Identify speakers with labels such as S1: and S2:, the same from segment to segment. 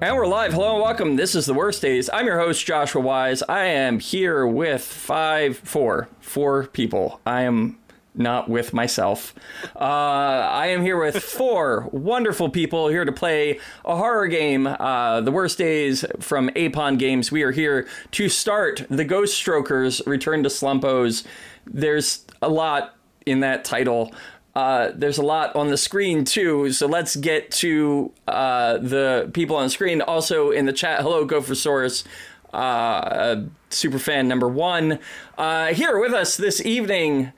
S1: And we're live. Hello and welcome. This is the worst days. I'm your host, Joshua Wise. I am here with five, four, four people. I am not with myself. Uh, I am here with four wonderful people here to play a horror game, uh, The Worst Days from Apon Games. We are here to start the Ghost Strokers Return to Slumpos. There's a lot in that title. Uh, there's a lot on the screen too, so let's get to uh, the people on screen. Also in the chat, hello Gophersaurus, uh, super fan number one, uh, here with us this evening.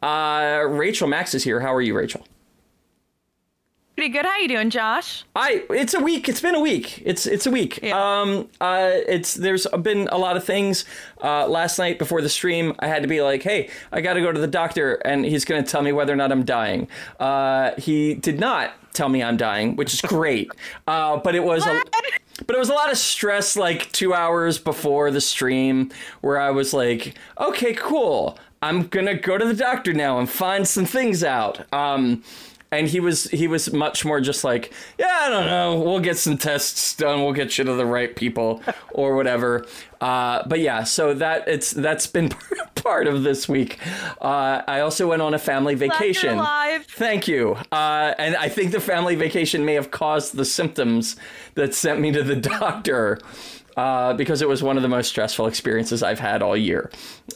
S1: Uh, Rachel Max is here. How are you, Rachel?
S2: Pretty good. How you doing, Josh?
S1: I it's a week. It's been a week. It's it's a week.
S2: Yeah.
S1: Um uh it's there's been a lot of things. Uh last night before the stream I had to be like, "Hey, I got to go to the doctor and he's going to tell me whether or not I'm dying." Uh he did not tell me I'm dying, which is great. Uh but it was a but it was a lot of stress like 2 hours before the stream where I was like, "Okay, cool. I'm going to go to the doctor now and find some things out." Um and he was he was much more just like yeah i don't know. We'll get some tests done. We'll get you to the right people or whatever. Uh, but yeah so that it's that's been part of this week. Uh, i also went on a family vacation.
S2: alive.
S1: thank you. Uh, and i think the family vacation may have caused the symptoms that sent me to the doctor uh, because it was one of the most stressful experiences I've had all year.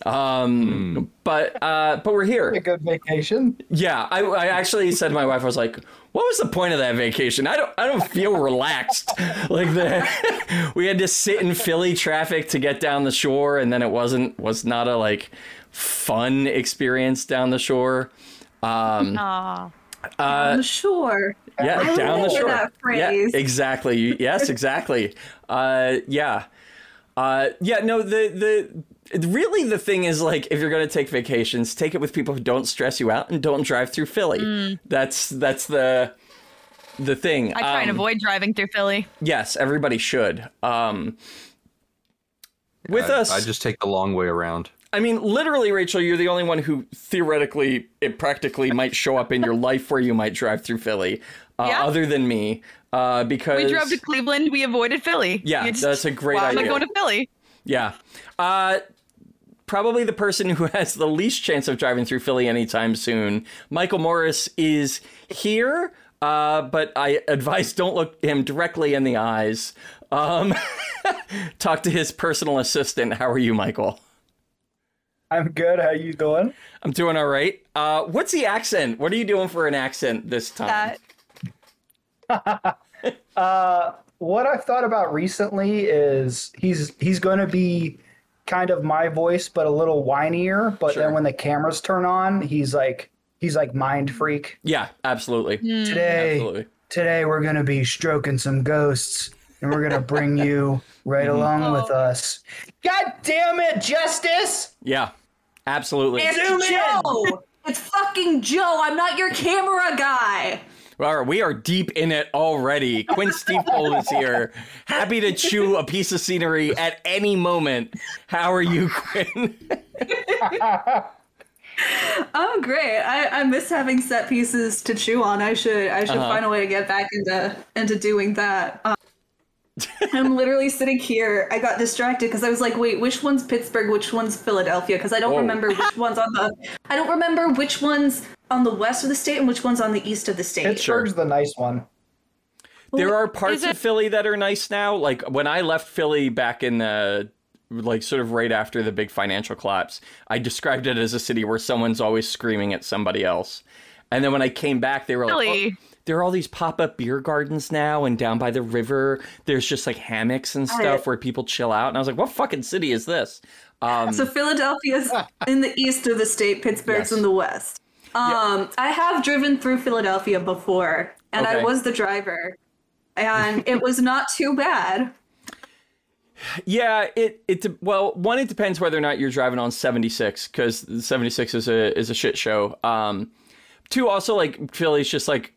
S1: Um, But uh, but we're here.
S3: a good vacation.
S1: Yeah, I, I actually said to my wife, I was like, "What was the point of that vacation? I don't, I don't feel relaxed. like the, we had to sit in Philly traffic to get down the shore, and then it wasn't, was not a like fun experience down the shore. Um,
S2: Aw.
S4: I'm sure.
S1: Yeah,
S4: I
S1: down the shore.
S4: that
S1: Yeah, exactly. Yes, exactly. uh, yeah, uh, yeah. No, the the. Really, the thing is like if you're gonna take vacations, take it with people who don't stress you out and don't drive through Philly. That's that's the the thing.
S2: I try and
S1: Um,
S2: avoid driving through Philly.
S1: Yes, everybody should. Um, with
S5: I,
S1: us,
S5: I just take the long way around.
S1: I mean, literally, Rachel, you're the only one who theoretically, it practically might show up in your life where you might drive through Philly, uh,
S2: Yeah.
S1: other than me, uh, because
S2: We drove to Cleveland. We avoided Philly.
S1: Yeah,
S2: just-
S1: that's a great
S2: why am I
S1: idea.
S2: going to Philly?
S1: yeah, uh, probably the person who has the least chance of driving through Philly anytime soon. Michael Morris is here, uh, but I advise don't look him directly in the eyes. Um, talk to his personal assistant. How are you, Michael?
S3: I'm good. How are you doing?
S1: I'm doing all right. Uh, what's the accent? What are you doing for an accent this time?
S2: That
S3: Uh, what I've thought about recently is he's he's going to be kind of my voice, but a little whinier. But
S1: Sure.
S3: then when the cameras turn on, he's like he's like mind freak.
S1: yeah, absolutely.
S3: Today,
S1: Absolutely.
S3: today we're going to be stroking some ghosts, and we're going to bring you right
S1: Mm-hmm.
S3: along with us. God damn it, Justice!
S1: Yeah, absolutely.
S4: It's
S3: Zoom in.
S4: Joe. It's fucking Joe. I'm not your camera guy.
S1: Right, we are deep in it already. Quinn Steeple is here, happy to chew a piece of scenery at any moment. How are you, Quinn?
S4: I'm great. I, I miss having set pieces to chew on. I should I should
S1: Uh-huh.
S4: find a way to get back into into doing that. Um, I'm literally sitting here. I got distracted because I was like, wait, which one's Pittsburgh? Which one's Philadelphia? Because I don't
S1: Whoa.
S4: remember which one's on the. I don't remember which one's on the west of the state and which one's on the east of the state.
S3: Pittsburgh's the nice one.
S1: There are parts
S2: it-
S1: of Philly that are nice now. Like when I left Philly back in the like sort of right after the big financial collapse, I described it as a city where someone's always screaming at somebody else. And then when I came back, they were like, "Oh, there are all these pop-up beer gardens now, and down by the river, there's just like hammocks and stuff where people chill out." And I was like, "What fucking city is this?" Um,
S4: So Philadelphia's in the east of the state, Pittsburgh's
S1: Yes.
S4: in the west. Um, I have driven through Philadelphia before, and
S1: Okay.
S4: I was the driver, and it was not too bad.
S1: Yeah, it it well, one it depends whether or not you're driving on 76 cuz 76 is a is a shit show. Um two also like Philly's just like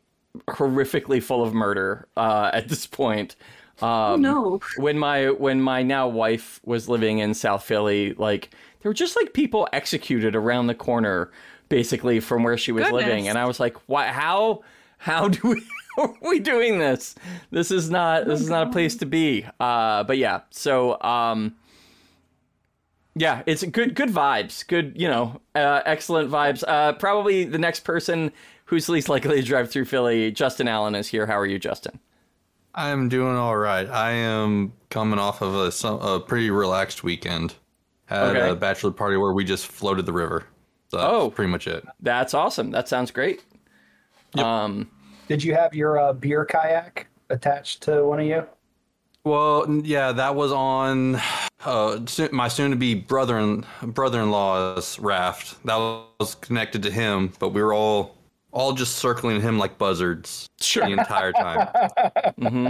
S1: horrifically full of murder uh at this point. Um
S4: no.
S1: when my when my now wife was living in South Philly, like there were just like people executed around the corner basically from where she was living and I was like, "Why how how do we are we doing this? This is not this is not a place to be. Uh, but yeah, so um, yeah, it's good good vibes. Good, you know, uh, excellent vibes. Uh, probably the next person who's least likely to drive through Philly, Justin Allen is here. How are you, Justin?
S5: I'm doing all right. I am coming off of a, some- a pretty relaxed weekend. Had
S1: Okay.
S5: a bachelor party where we just floated the river. So that's
S1: Oh.
S5: pretty much it.
S1: That's awesome. That sounds great. Um,
S3: Did you have your uh, beer kayak attached to one of you?
S5: Well, yeah, that was on uh, my soon-to-be brother brother-in-law's raft. That was connected to him, but we were all all just circling him like buzzards
S1: Sure.
S5: the entire time. Mm-hmm.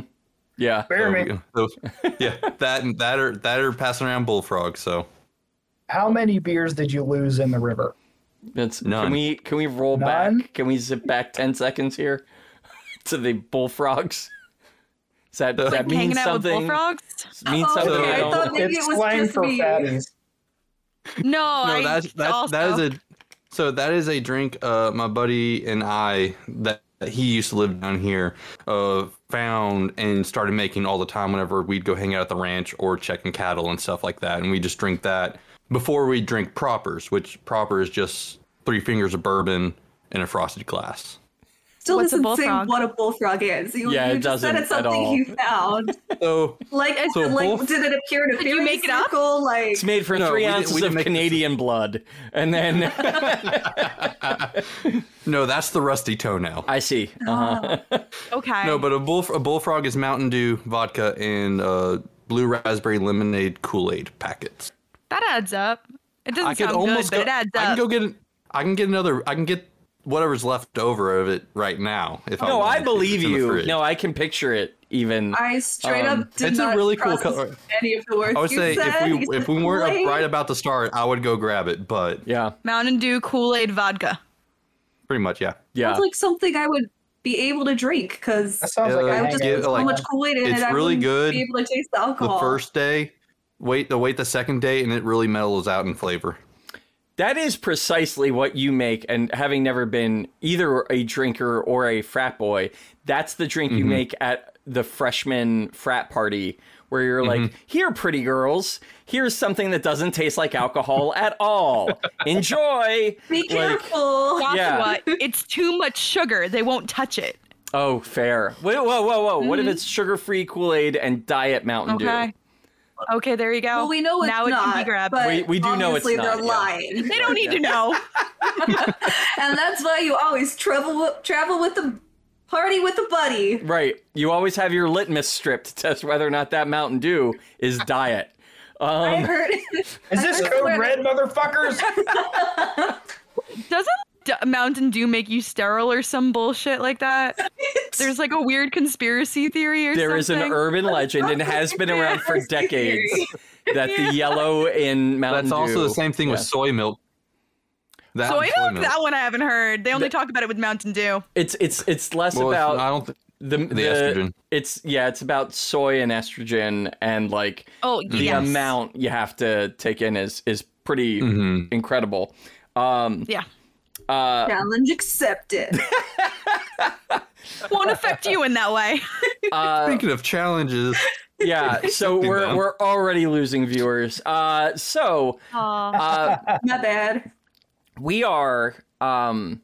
S1: yeah.
S3: Bear
S5: So so- yeah, that and that are that are passing around bullfrogs. So
S3: How many beers did you lose in the river?
S1: It's, can we can we roll
S3: None?
S1: back? Can we zip back ten seconds here to the bullfrogs? Does that, does that mean
S2: Hanging out with
S1: something?
S2: bullfrogs?
S1: Mean
S4: Oh,
S1: something?
S4: okay,
S1: I
S4: I thought maybe
S3: it's
S4: it was just
S3: for
S4: me.
S3: fatties.
S2: No,
S5: no,
S2: I
S5: that's that
S2: also,
S5: that is a so that is a drink. Uh, my buddy and I that he used to live down here. Uh, found and started making all the time whenever we'd go hang out at the ranch or checking cattle and stuff like that, and we just drink that before we drink propers, which proper is just three fingers of bourbon in a frosted glass.
S4: Still
S2: What's a
S4: doesn't say what a bullfrog is. You,
S1: Yeah,
S4: you
S1: it
S4: just said
S1: doesn't
S4: it's
S1: at
S4: something
S1: all.
S4: you found.
S5: So
S4: Like,
S5: So
S4: like
S5: bull-
S4: did it appear in a
S2: Did you
S4: fairy
S2: make it up?
S4: Like,
S1: It's made from
S5: No,
S1: three
S5: we didn't- we
S1: ounces
S5: didn't
S1: of Canadian blood, and then
S5: no, that's the rusty toenail.
S1: I see. Uh-huh.
S2: okay.
S5: No, but a bull a bullfrog is Mountain Dew, vodka, and uh, blue raspberry lemonade Kool Aid packets.
S2: that adds up. It doesn't
S5: I could
S2: sound
S5: almost
S2: good,
S5: go,
S2: but it adds up.
S5: I can go get I can get another. I can get whatever's left over of it right now. If
S1: no,
S5: I,
S1: I believe
S5: It's in the
S1: you. No, I can picture it. Even
S4: I straight
S1: Um,
S4: up did
S5: it's a
S4: not
S5: really cool
S4: process
S5: color.
S4: any of the words
S5: I would
S4: you
S5: say
S4: said.
S5: if we if we weren't
S4: Kool-Aid.
S5: up right about the start, I would go grab it. But
S1: yeah,
S2: Mountain Dew Kool Aid vodka.
S5: pretty much, yeah.
S1: yeah.
S4: Sounds like something I would be able to drink because
S3: That sounds
S5: Uh,
S3: like a
S4: I would just
S5: get,
S4: put
S3: hangover.
S4: so
S5: like,
S4: much Kool Aid in
S5: it's
S4: it. I
S5: really
S4: wouldn't
S5: good
S4: Be able to taste the
S5: The
S4: alcohol.
S5: first day, wait the wait the second day, and it really mellows out in flavor.
S1: That is precisely what you make, and having never been either a drinker or a frat boy, that's the drink you mm-hmm. make at the freshman frat party, where you're like, mm-hmm. "Here, pretty girls, here's something that doesn't taste like alcohol at all. Enjoy."
S4: Be
S1: Like,
S4: careful.
S1: Yeah.
S2: Joshua, it's too much sugar. They won't touch it.
S1: oh, fair. Wait, whoa, whoa, whoa! What if mm-hmm. it's sugar-free Kool-Aid and diet Mountain
S2: Okay.
S1: Dew?
S2: Okay, there you go.
S4: well, we know it's
S2: now it
S4: not.
S2: can be grabbed.
S1: We- we do know it's
S4: obviously
S1: not,
S4: They're
S1: yeah.
S4: lying,
S2: they don't need to know.
S4: and that's why you always travel with, travel with a party with a buddy.
S1: Right. You always have your litmus strip to test whether or not that Mountain Dew is diet.
S4: I
S1: Um,
S4: heard.
S3: Is this code red, motherfuckers?
S2: Doesn't D- Mountain Dew make you sterile or some bullshit like that? There's like a weird conspiracy theory or something.
S1: there is an urban legend and has been around for decades that the yellow in Mountain dew
S5: That's also the same thing with soy milk. That
S2: Soy
S5: and
S2: milk? That one I haven't heard. They only
S1: The-
S2: talk about it with Mountain Dew.
S1: It's it's it's less
S5: Well, it's-
S1: about
S5: I don't. Th-
S1: the, the
S5: estrogen.
S1: It's yeah, it's about soy and estrogen and like
S2: Oh,
S1: the
S2: yes.
S1: amount you have to take in is is pretty
S5: Mhm.
S1: incredible. Um,
S2: Yeah.
S1: Uh,
S4: Challenge accepted.
S2: Won't affect you in that way.
S1: uh,
S5: Speaking of challenges,
S1: yeah. So we're
S5: down.
S1: we're already losing viewers. Uh, so
S2: Aw.
S1: uh,
S4: Not bad.
S1: we are um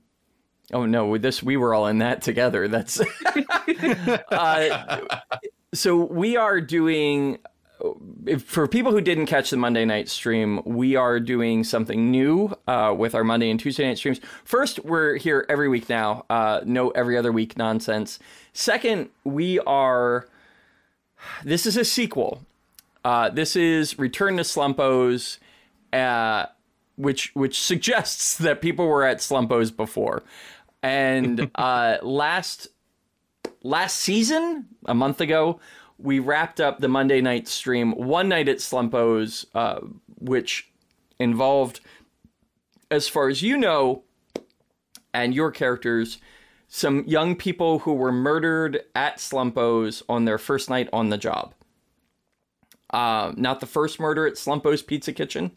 S1: oh no this we were all in that together that's uh, so we are doing if, for people who didn't catch the monday night stream we are doing something new uh, with our monday and tuesday night streams. First we're here every week now uh, no every other week nonsense. Second we are this is a sequel. Uh, this is return to slumpos uh, which which suggests that people were at Slumpos before. And uh, last last season, a month ago, we wrapped up the Monday night stream one night at Slumpos, uh, which involved, as far as you know, and your characters, some young people who were murdered at Slumpos on their first night on the job. Uh, not the first murder at Slumpos Pizza Kitchen.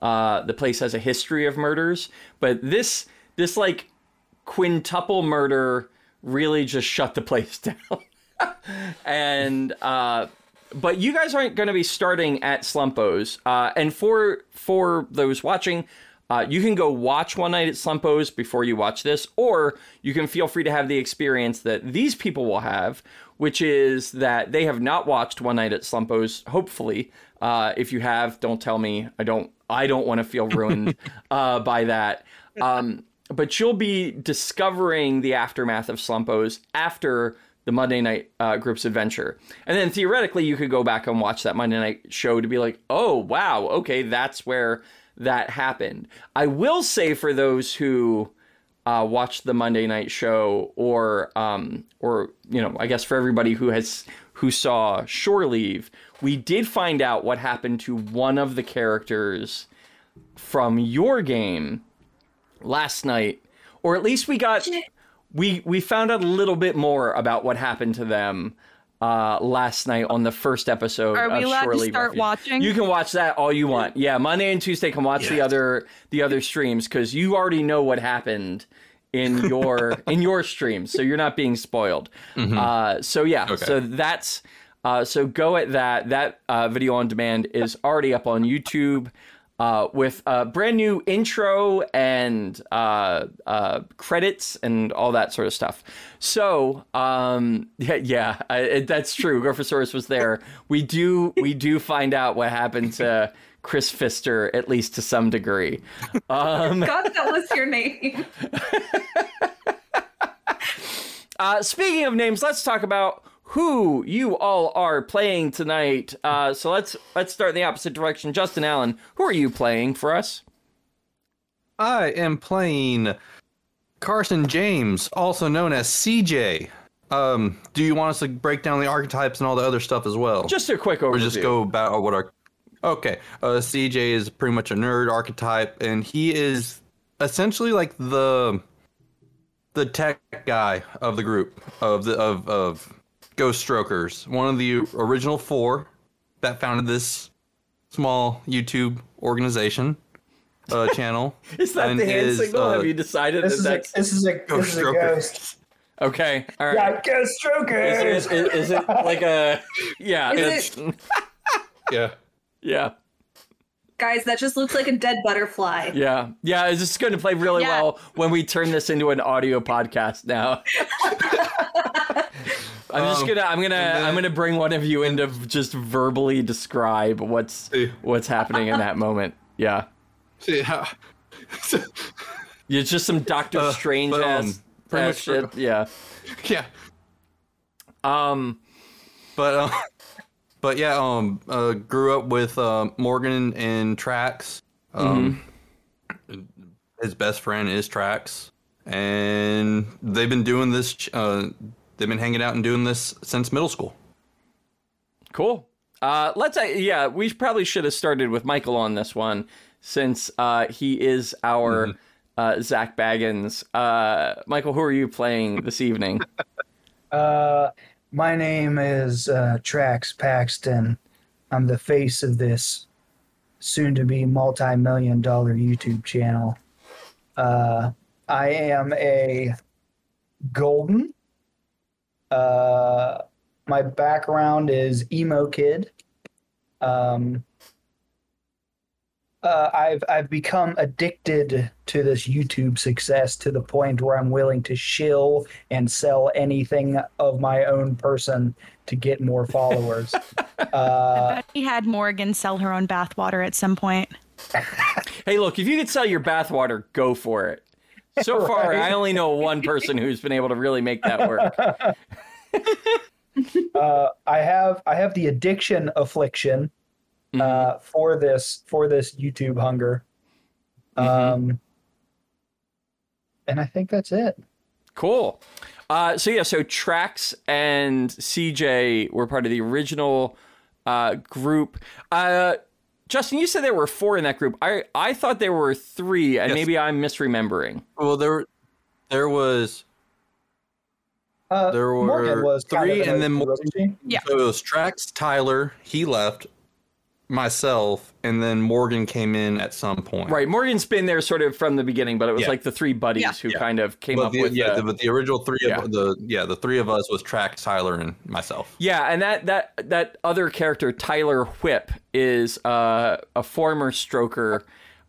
S1: Uh, the place has a history of murders, but this this like quintuple murder really just shut the place down. and uh, but you guys aren't going to be starting at Slumpos. Uh, and for for those watching, uh, you can go watch One Night at Slumpos before you watch this, or you can feel free to have the experience that these people will have, which is that they have not watched One Night at Slumpos. Hopefully, uh, if you have, don't tell me. I don't. I don't want to feel ruined uh, by that. Um, but you'll be discovering the aftermath of Slumpos after the Monday night uh, group's adventure. And then theoretically, you could go back and watch that Monday night show to be like, oh, wow, okay, that's where that happened. I will say for those who uh, watched the Monday night show, or um, or you know, I guess for everybody who has who saw Shore Leave, we did find out what happened to one of the characters from your game last night, or at least we got we we found out a little bit more about what happened to them uh, last night on the first episode.
S2: Are we
S1: of
S2: allowed
S1: Shore
S2: to start
S1: Refuge.
S2: watching?
S1: You can watch that all you want. Yeah, Monday and Tuesday can watch the other the other streams because you already know what happened in your in your stream, so you're not being spoiled. Uh, so yeah,
S5: Okay.
S1: so that's uh, so go at that. That uh, video on demand is already up on YouTube. Uh, with a brand new intro and uh, uh, credits and all that sort of stuff. So, um, yeah, yeah I, it, that's true. Gophersaurus was there. We do we do find out what happened to Chris Pfister, at least to some degree. Um,
S4: God, that was your name.
S1: Uh, speaking of names, let's talk about who you all are playing tonight. Uh, so let's let's start in the opposite direction. Justin Allen, who are you playing for us?
S5: I am playing Carson James, also known as CJ. Um, do you want us to break down the archetypes and all the other stuff as well?
S1: Just a quick overview.
S5: or just go about what our okay uh cj is pretty much a nerd archetype and he is essentially like the the tech guy of the group of the of of ghost strokers one of the original four that founded this small youtube organization uh channel
S1: Is that
S5: and
S1: the hand
S5: is,
S1: signal?
S5: uh,
S1: Have you decided
S3: This
S1: that
S3: is a, this is a this is a
S5: stroker.
S3: ghost.
S1: okay? All right.
S3: Yeah, ghost strokers.
S1: Is, is, is it like a yeah?
S4: Is
S1: it's,
S5: yeah
S1: yeah,
S4: Guys, that just looks like a dead butterfly.
S1: yeah, yeah. It's just going to play really
S2: Yeah.
S1: well when we turn this into an audio podcast now. I'm just
S5: Um,
S1: gonna, I'm gonna,
S5: then-
S1: I'm gonna bring one of you in to just verbally describe what's
S5: See.
S1: what's happening in that moment. Yeah, See.
S5: yeah
S1: it's just some Doctor
S5: Uh,
S1: Strange
S5: but, um,
S1: ass,
S5: pretty
S1: ass
S5: much-
S1: shit. Yeah.
S5: yeah
S1: Um.
S5: But um, but yeah, um, uh, grew up with uh, Morgan and Trax. Um, his best friend is Trax, and they've been doing this. Uh, they've been hanging out and doing this since middle school.
S1: Cool. Uh, let's. Uh, yeah, we probably should have started with Michael on this one, since uh, he is our uh, Zak Bagans. Uh, Michael, who are you playing this evening?
S3: Uh, my name is uh, Trax Paxton. I'm the face of this soon-to-be multi-million dollar YouTube channel. Uh, I am a golden. Uh, my background is emo kid. Um, uh, I've I've become addicted to this YouTube success to the point where I'm willing to shill and sell anything of my own person to get more followers. uh,
S2: bet he had Morgan sell her own bathwater at some point.
S1: Hey, look, if you could sell your bathwater, go for it. So far, I only know one person who's been able to really make that work.
S3: uh, I have I have the addiction affliction uh, for this for this YouTube hunger. Um, and I think that's it.
S1: Cool. Uh, so yeah, so Trax and CJ were part of the original uh, group. Uh, Justin, you said there were four in that group. I I thought there were three, and
S5: Yes.
S1: maybe I'm misremembering.
S5: Well, there, there was
S3: Uh,
S5: There were
S3: Morgan was kind
S5: three
S3: of
S5: and then
S3: wasn't?
S2: Yeah.
S5: so it was Trax, Tyler. He left. Myself, and then Morgan came in at some point.
S1: Right, Morgan's been there sort of from the beginning, but it was
S5: Yeah.
S1: like the three buddies
S2: Yeah.
S1: who
S5: Yeah.
S1: kind of came
S5: But
S1: up
S5: the,
S1: with
S5: yeah,
S1: the,
S5: the, but the original three
S1: Yeah.
S5: of the yeah the three of us was Trax, Tyler, and myself.
S1: Yeah, and that that that other character, Tyler Whip, is uh, a former stroker.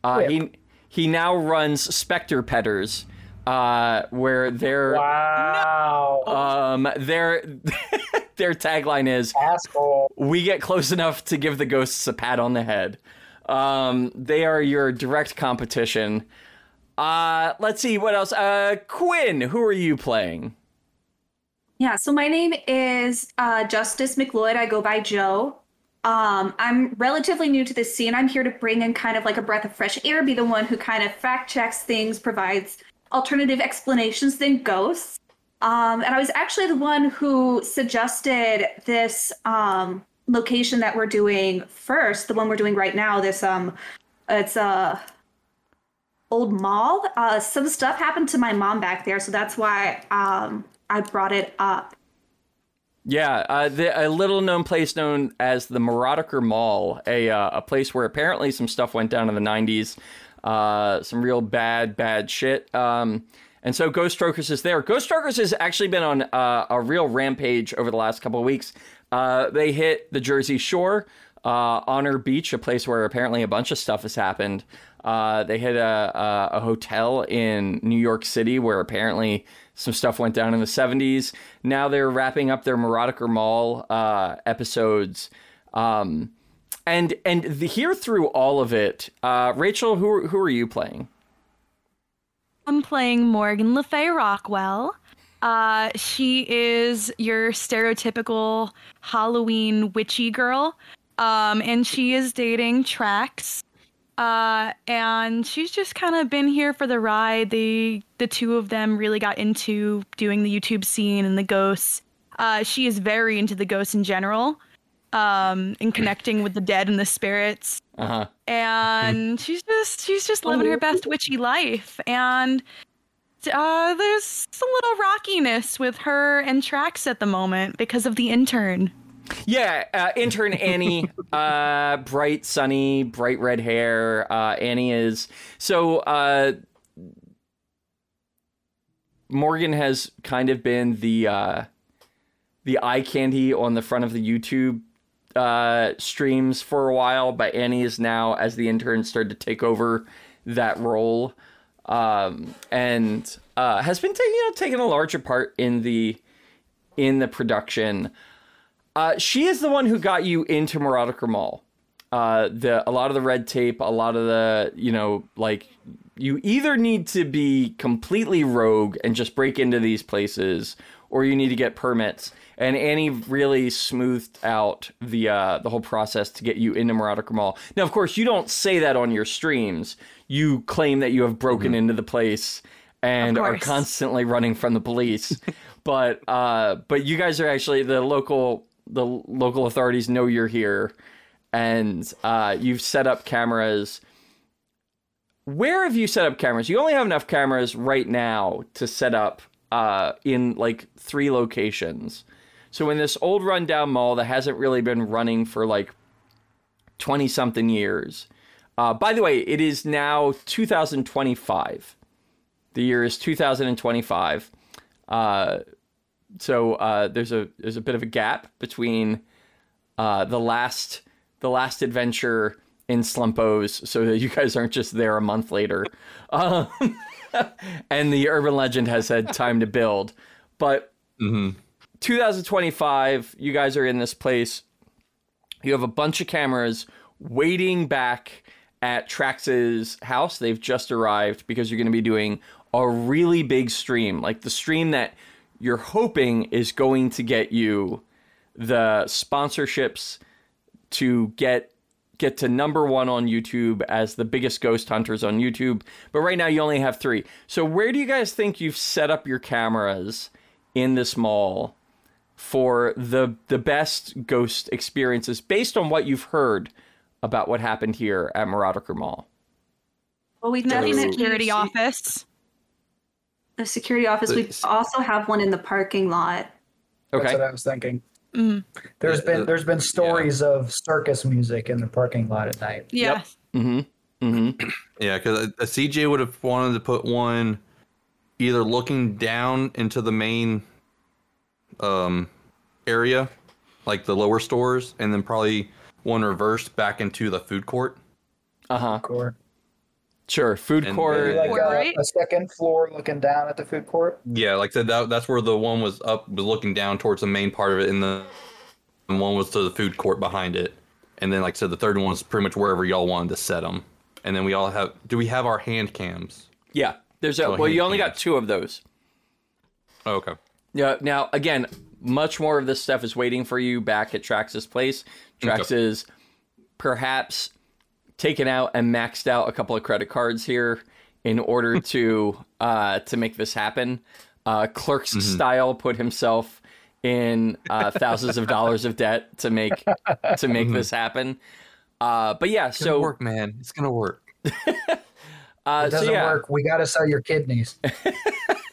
S1: Uh, he he now runs Spectre Petters, uh, where their
S3: Wow.
S1: um their their tagline is
S3: Asshole.
S1: "We get close enough to give the ghosts a pat on the head." Um, they are your direct competition. Uh, let's see what else. Uh, Quinn, who are you playing?
S4: Yeah, so my name is uh, Justice McLeod. I go by Joe. Um, I'm relatively new to this scene. I'm here to bring in kind of like a breath of fresh air, be the one who kind of fact checks things, provides alternative explanations than ghosts. Um, and I was actually the one who suggested this um, location that we're doing first, the one we're doing right now. This um, it's a old mall. Uh, some stuff happened to my mom back there, so that's why um, I brought it up.
S1: Yeah, uh, the, a little known place known as the Murodicer Mall, a uh, a place where apparently some stuff went down in the '90s, uh, some real bad bad shit. Um, and so Ghost Strokers is there. Ghost Strokers has actually been on uh, a real rampage over the last couple of weeks. Uh, they hit the Jersey Shore, uh, Honor Beach, a place where apparently a bunch of stuff has happened. Uh, they hit a, a, hotel in New York City where apparently some stuff went down in the 70s. Now they're wrapping up their Murodicer Mall uh, episodes. Um, and and the, here through all of it, uh, Rachel, who, who are you playing?
S2: I'm playing Morgan Le Fay Rockwell. Uh, she is your stereotypical Halloween witchy girl. Um, and she is dating Trax. Uh, and she's just kind of been here for the ride. They, the two of them really got into doing the YouTube scene and the ghosts. Uh, she is very into the ghosts in general, um, and connecting with the dead and the spirits
S1: Uh huh.
S2: and she's just she's just living her best witchy life and uh, there's a little rockiness with her and Trax at the moment because of the intern.
S1: Yeah, uh, intern Annie, uh, bright, sunny, bright red hair. Uh, Annie is so. Uh, Morgan has kind of been the uh, the eye candy on the front of the YouTube uh, streams for a while, but Annie is now, as the intern, started to take over that role, um, and uh, has been taking you know taking a larger part in the in the production. Uh, she is the one who got you into Murodicer Mall. Uh, the a lot of the red tape, a lot of the you know like you either need to be completely rogue and just break into these places, or you need to get permits. And Annie really smoothed out the uh, the whole process to get you into Murodicer Mall. Now, of course, you don't say that on your streams. You claim that you have broken into the place and are constantly running from the police. but uh, but you guys are actually the local the local authorities know you're here, and uh, you've set up cameras. Where have you set up cameras? You only have enough cameras right now to set up uh, in like three locations. So in this old rundown mall that hasn't really been running for like twenty something years. Uh, by the way, it is now 2025. The year is 2025. Uh, so uh, there's a there's a bit of a gap between uh, the last the last adventure in Slumpos, so that you guys aren't just there a month later, um, and the urban legend has had time to build. But 2025, you guys are in this place. You have a bunch of cameras waiting back at Trax's house. They've just arrived because you're going to be doing a really big stream, like the stream that you're hoping is going to get you the sponsorships to get get to number one on YouTube as the biggest ghost hunters on YouTube. But right now you only have three. So where do you guys think you've set up your cameras in this mall for the the best ghost experiences based on what you've heard about what happened here at Murodicer Mall?
S4: Well, we've
S5: So-
S4: definitely
S2: Security office.
S4: The security office. We also have one in the parking lot.
S1: Okay, That's
S3: what I was thinking. There's been there's been stories of circus music in the parking lot at night.
S2: Yeah.
S1: Mm-hmm. Mm-hmm.
S5: Yeah, because a, a CJ would have wanted to put one either looking down into the main um, area, like the lower stores, and then probably one reversed back into the food court.
S1: Uh-huh.
S3: Court.
S1: Sure. Food
S5: And
S1: court.
S3: Like a,
S2: right?
S3: a second floor looking down at the food court.
S5: Yeah, like I said, that, that's where the one was up, was looking down towards the main part of it, and the and one was to the food court behind it. And then, like I said, the third one was pretty much wherever y'all wanted to set them. And then we all have. Do we have our hand cams?
S1: yeah. There's a
S5: Oh,
S1: well, you
S5: hand
S1: only got two of those.
S5: Oh, okay.
S1: Yeah. Now, again, much more of this stuff is waiting for you back at Trax's place. Trax
S5: Okay.
S1: is perhaps taken out and maxed out a couple of credit cards here in order to uh, to make this happen. Uh, clerks
S5: Mm-hmm.
S1: style put himself in uh, thousands of dollars of debt to make to make this happen. Uh, but yeah, so
S5: It's gonna
S1: so
S5: work, man. It's gonna work.
S1: uh,
S3: It doesn't
S1: yeah.
S3: work. We got to sell your kidneys.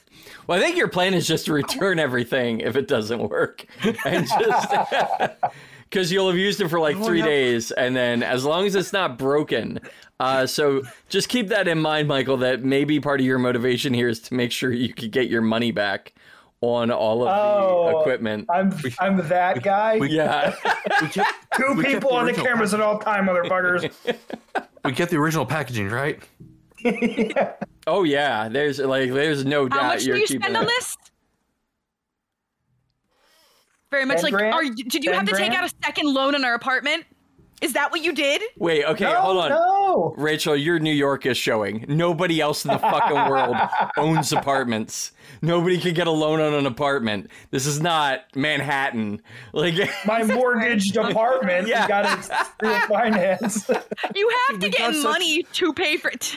S1: Well, I think your plan is just to return everything if it doesn't work, and just because you'll have used it for like three
S5: yeah.
S1: days, and then as long as it's not broken. Uh, so just keep that in mind, Michael. That maybe part of your motivation here is to make sure you could get your money back on all of the
S3: Oh.
S1: equipment.
S3: I'm I'm that guy.
S5: we-
S1: Yeah,
S5: We kept,
S3: Two
S5: we
S3: people
S5: the
S3: on the
S5: original
S3: cameras at all time, motherfuckers.
S5: We get the original packaging, right?
S1: oh yeah. There's like there's no doubt
S2: How much
S1: you're
S2: do you
S1: keeping
S2: spend on
S1: it.
S2: this? Very much like,
S3: grand?
S2: are you, did you have to take out a second loan on our apartment? Is that what you did?
S1: Wait, okay,
S3: no,
S1: hold on.
S3: no.
S1: Rachel, your New York is showing. Nobody else in the fucking world owns apartments. Nobody could get a loan on an apartment. This is not Manhattan. Like,
S3: My mortgaged apartment
S1: Yeah.
S3: got its refinance.
S2: You have to
S5: We
S2: get
S5: got such-
S2: money to pay for it.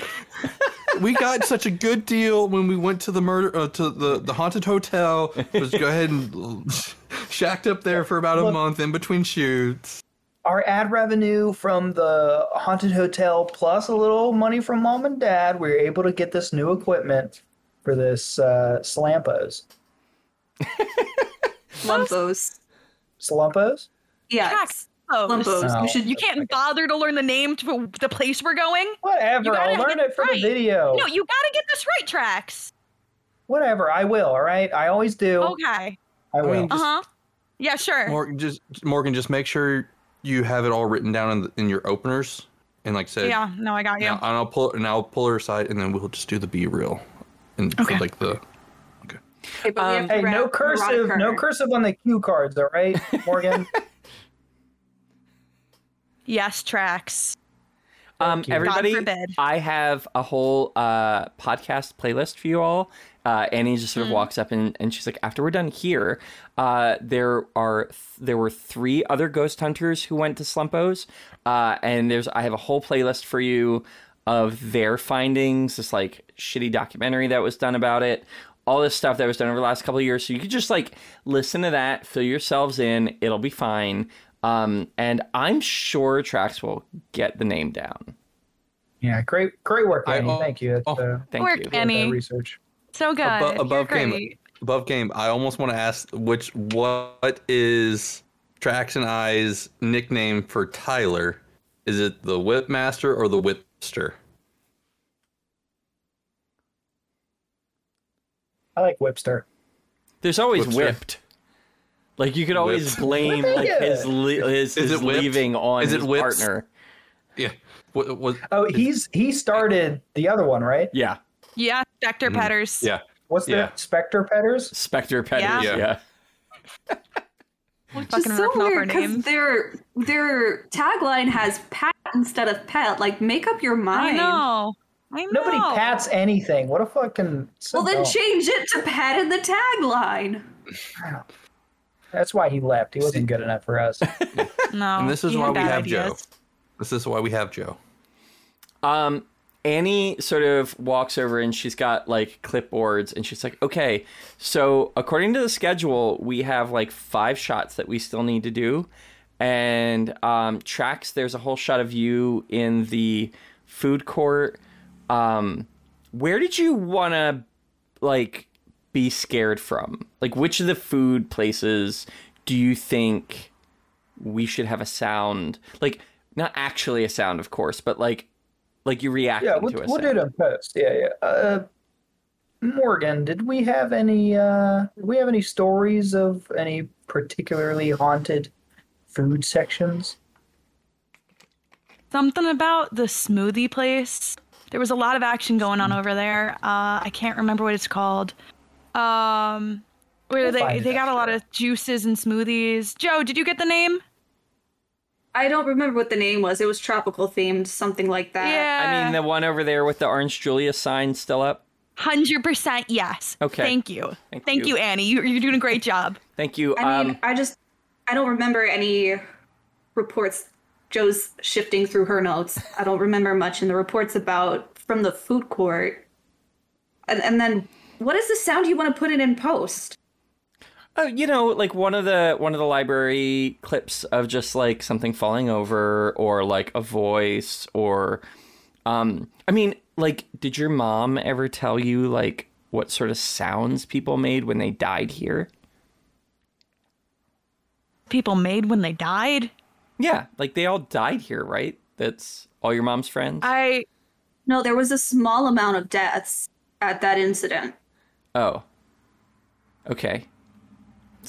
S5: We got such a good deal when we went to the murder uh, to the the haunted hotel. Just go ahead and shacked up there for about a
S3: Look-
S5: month in between shoots.
S3: Our ad revenue from the haunted hotel plus a little money from mom and dad, we were able to get this new equipment for this uh, Slampos.
S4: Lumpos.
S3: Slampos?
S4: Yeah.
S2: Trax. Oh,
S4: Lumpos.
S3: Oh.
S4: You should.
S2: You can't bother to learn the name to the place we're going.
S3: Whatever. I'll learn it for
S2: right.
S3: the video.
S2: No, you gotta get this right, Trax.
S3: Whatever. I will. All right. I always do.
S2: Okay.
S3: I will.
S5: mean,
S2: Uh huh. Yeah, sure.
S5: Morgan, just Morgan, just make sure you have it all written down in, the, in your openers, and like I said,
S2: yeah, no, I got you.
S5: now, and I'll pull and I'll pull her aside, and then we'll just do the B reel, and
S2: Okay.
S5: like the
S4: Okay, but
S1: Um,
S3: hey, no cursive. No cursive on the cue cards. All right, Morgan.
S2: Yes, Trax
S1: um, everybody, I have a whole uh, podcast playlist for you all. Uh, Annie just sort of walks up and, and she's like, after we're done here, uh, there are th- there were three other ghost hunters who went to Slumpos, uh, and there's I have a whole playlist for you of their findings. This like shitty documentary that was done about it. All this stuff that was done over the last couple of years. So you could just like listen to that, fill yourselves in. It'll be fine. Um, and I'm sure Trax will get the name down.
S3: Yeah, great, great work,
S5: I-
S3: Annie.
S5: oh,
S3: Thank you. That's,
S5: oh,
S3: uh,
S1: Thank
S2: Work,
S1: you.
S3: good
S2: Annie.
S3: research.
S2: So good.
S5: Abo-
S2: You're
S5: above game.
S2: great.
S5: above game. I almost want to ask which what is Trax and I's nickname for Tyler? Is it the Whipmaster or the Whipster?
S3: I like Whipster.
S1: There's always
S5: Whipster.
S1: whipped. Like you could always
S5: Whipped.
S1: blame like his li- his,
S5: Is
S1: his leaving on
S5: Is it
S1: his
S5: whips?
S1: partner.
S5: Yeah. What, what,
S3: Oh, he's he started the other one, right?
S1: Yeah,
S2: Yeah, Vector Petters.
S5: Mm-hmm. yeah.
S3: What's
S5: Yeah.
S3: the Spectre Petters?
S1: Spectre Petters.
S2: Yeah.
S1: Yeah.
S2: We're
S4: Which is
S2: fucking
S4: so
S2: ripping
S4: weird because their their tagline has pat instead of pet. Like, make up your mind.
S2: I
S4: mind.
S2: know. I know.
S3: Nobody pats anything. What a fucking.
S4: Well, then change it to pet in the tagline.
S3: That's why he left. He wasn't good enough for us.
S2: No.
S5: And this is why we
S2: bad
S5: have Joe. This is why we have Joe.
S1: Um, Annie sort of walks over and she's got like clipboards and she's like, okay, so according to the schedule, we have like five shots that we still need to do. And um, Trax, there's a whole shot of you in the food court. Um, where did you want to like be scared from? Like, which of the food places do you think we should have a sound like not actually a sound, of course, but like like you reacting
S3: Yeah, we'll,
S1: to a
S3: we'll do it in post. Yeah, yeah. Uh, Morgan, did we have any? Uh, did we have any stories of any particularly haunted food sections?
S2: Something about the smoothie place. There was a lot of action going on over there. Uh, I can't remember what it's called. Um, where
S3: We'll
S2: they they got a
S3: I'm
S2: lot of juices and smoothies. Joe, did you get the name?
S4: I don't remember what the name was. It was tropical themed, something like that.
S2: yeah.
S1: I mean, the one over there with the Orange Julia sign still up.
S2: Hundred percent yes.
S1: Okay.
S2: Thank you.
S1: Thank
S2: Thank,
S1: you.
S2: you. Annie. You, you're doing a great job.
S1: Thank you.
S4: I mean,
S1: um,
S4: I just I don't remember any reports. Joe's shifting through her notes. I don't remember much in the reports about from the food court. And, and then, what is the sound you want to put it in post?
S1: Oh, you know, like one of the one of the library clips of just like something falling over or like a voice or um I mean, like did your mom ever tell you like what sort of sounds people made when they died here?
S2: People made when they died.
S1: Yeah, like they all died here, right? That's all your mom's friends?
S2: I
S4: No, there was a small amount of deaths at that incident.
S1: oh. Okay.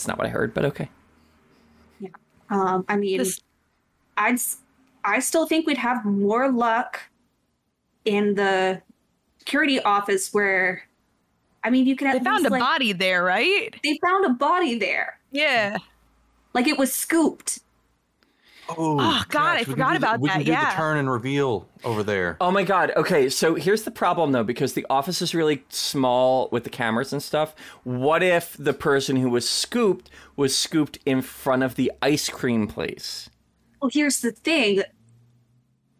S1: It's not what I heard, but okay. Yeah.
S4: Um, I mean,
S2: This-
S4: I'd s- I still think we'd have more luck in the security office where, I mean, you can at
S2: they found a
S4: like,
S2: body there, right?
S4: They found a body there,
S2: Yeah.
S4: like it was scooped.
S5: Oh,
S2: Oh, God, I
S5: we can
S2: forgot
S5: do the-
S2: about
S5: we
S2: that,
S5: can do
S2: yeah.
S5: the turn and reveal over there.
S1: Oh my god. Okay, so here's the problem though, because the office is really small with the cameras and stuff. What if the person who was scooped was scooped in front of the ice cream place?
S4: Well, here's the thing.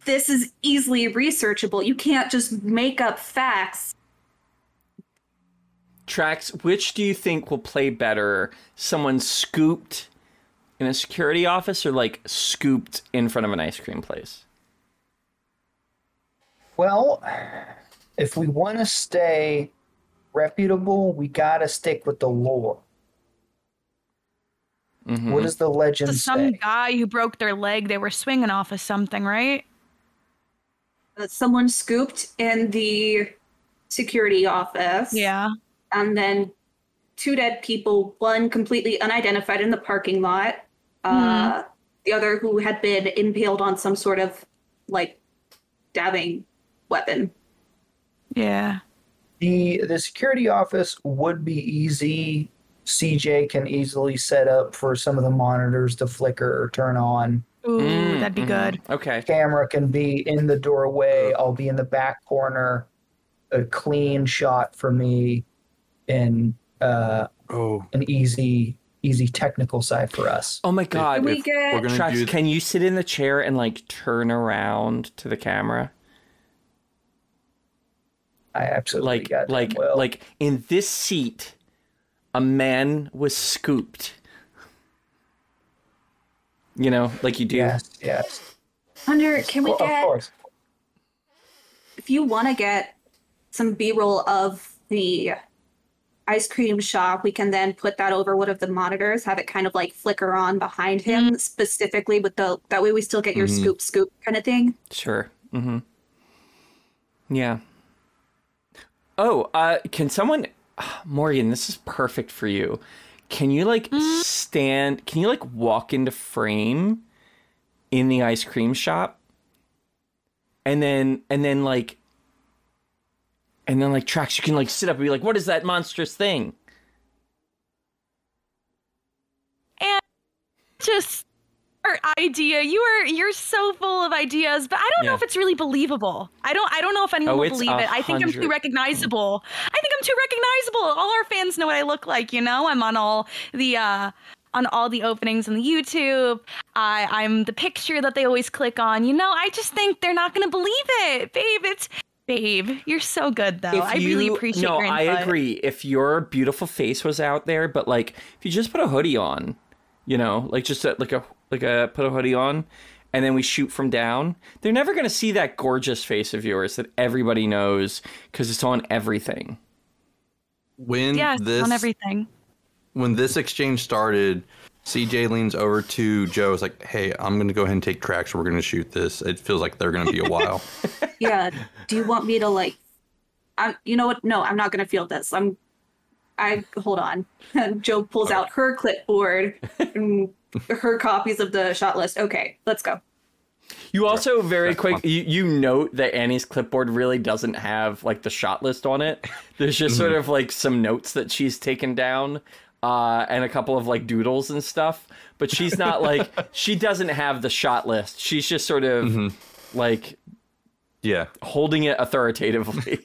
S4: This is easily researchable. You can't just make up facts.
S1: Trax, which do you think will play better? Someone scooped in a security office or like scooped in front of an ice cream place?
S3: Well, if we want to stay reputable, we gotta stick with the lore.
S1: Mhm.
S3: What does the legend
S2: So some
S3: say?
S2: guy who broke their leg, they were swinging off of something, right?
S4: that Someone scooped in the security office.
S2: Yeah.
S4: and then two dead people, one completely unidentified in the parking lot, uh, the other who had been impaled on some sort of like stabbing weapon.
S2: Yeah.
S3: The the security office would be easy. CJ can easily set up for some of the monitors to flicker or turn on.
S2: Ooh,
S1: Mm,
S2: that'd be
S1: mhm.
S2: good.
S1: Okay.
S3: Camera can be in the doorway. I'll be in the back corner. A clean shot for me, and uh,
S5: Oh,
S3: an easy easy technical side for us.
S1: Oh my god.
S4: Can we get-
S5: we're gonna
S1: Trax,
S5: do
S1: can you sit in the chair and like turn around to the camera?
S3: I absolutely
S1: like
S3: goddamn
S1: like
S3: will.
S1: like in this seat a man was scooped you know like you do
S3: yes, yes.
S4: Hunter, can we
S3: Well, of
S4: get
S3: course.
S4: if you want to get some B-roll of the ice cream shop, we can then put that over one of the monitors, have it kind of like flicker on behind him, specifically with the that way we still get your
S5: Mhm.
S4: scoop scoop kind of thing.
S1: sure. Mm-hmm. Yeah. Oh uh can someone morgan this is perfect for you. Can you like stand can you like walk into frame in the ice cream shop? And then and then like and then like Trax you can like sit up and be like what is that monstrous thing
S2: And just our idea. You are you're so full of ideas, but I don't know if it's really believable. I don't I don't know if anyone
S1: Oh,
S2: will believe it. I think I'm too recognizable. I think I'm too recognizable. All our fans know what I look like, you know? I'm on all the uh on all the openings on the YouTube. I I'm the picture that they always click on. You know, I just think they're not gonna believe it. Babe, it's Babe, you're so good though. I really appreciate
S1: no,
S2: your input.
S1: I agree. If your beautiful face was out there, but like if you just put a hoodie on, you know, like just a, like a like a put a hoodie on, and then we shoot from down, they're never gonna see that gorgeous face of yours that everybody knows because it's on everything.
S5: when
S2: Yes,
S5: this
S2: on everything.
S5: when this exchange started, CJ leans over to Joe. Is like, "Hey, I'm gonna go ahead and take Trax. We're gonna shoot this. It feels like they're gonna be a while."
S4: Yeah. Do you want me to like? I'm. You know what? No, I'm not gonna feel this. I'm. I hold on. And Joe pulls out her clipboard and her copies of the shot list. Okay, let's go.
S1: You also very quick you, you note that Annie's clipboard really doesn't have like the shot list on it. There's just mm-hmm. sort of like some notes that she's taken down uh, and a couple of like doodles and stuff. But she's not like she doesn't have the shot list. She's just sort of like
S5: yeah.
S1: holding it authoritatively.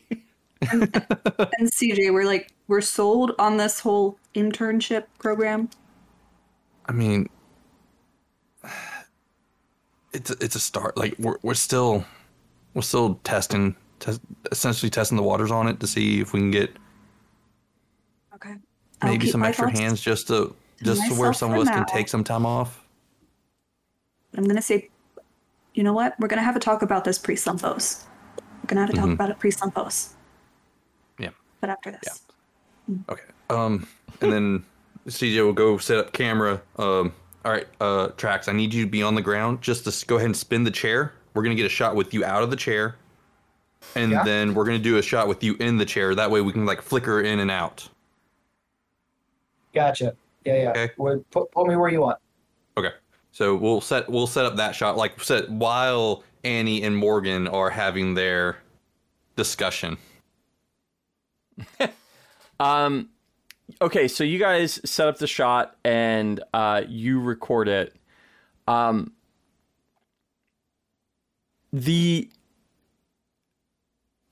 S4: And CJ, we're like, we're sold on this whole internship program.
S5: I mean, it's a, it's a start. Like we're we're still we're still testing, test, essentially testing the waters on it to see if we can get
S4: Okay.
S5: maybe some extra hands just to just to where
S4: myself
S5: some of
S4: for
S5: us can
S4: now.
S5: take some time off.
S4: I'm gonna say, you know what? We're gonna have a talk about this pre Slumpos. We're gonna have to talk about it pre Slumpos.
S5: Yeah.
S4: But after this. yeah.
S5: Okay. Um, and then CJ will go set up camera. Um, all right, uh, Trax. I need you to be on the ground just to go ahead and spin the chair. We're gonna get a shot with you out of the chair, and
S3: Yeah.
S5: then we're gonna do a shot with you in the chair. That way we can like flicker in and out.
S3: Gotcha. Yeah, yeah.
S5: Okay.
S3: Well, put, put me where you want.
S5: Okay. So we'll set we'll set up that shot like set while Annie and Morgan are having their discussion.
S1: Um, okay, so you guys set up the shot and uh, you record it. Um, the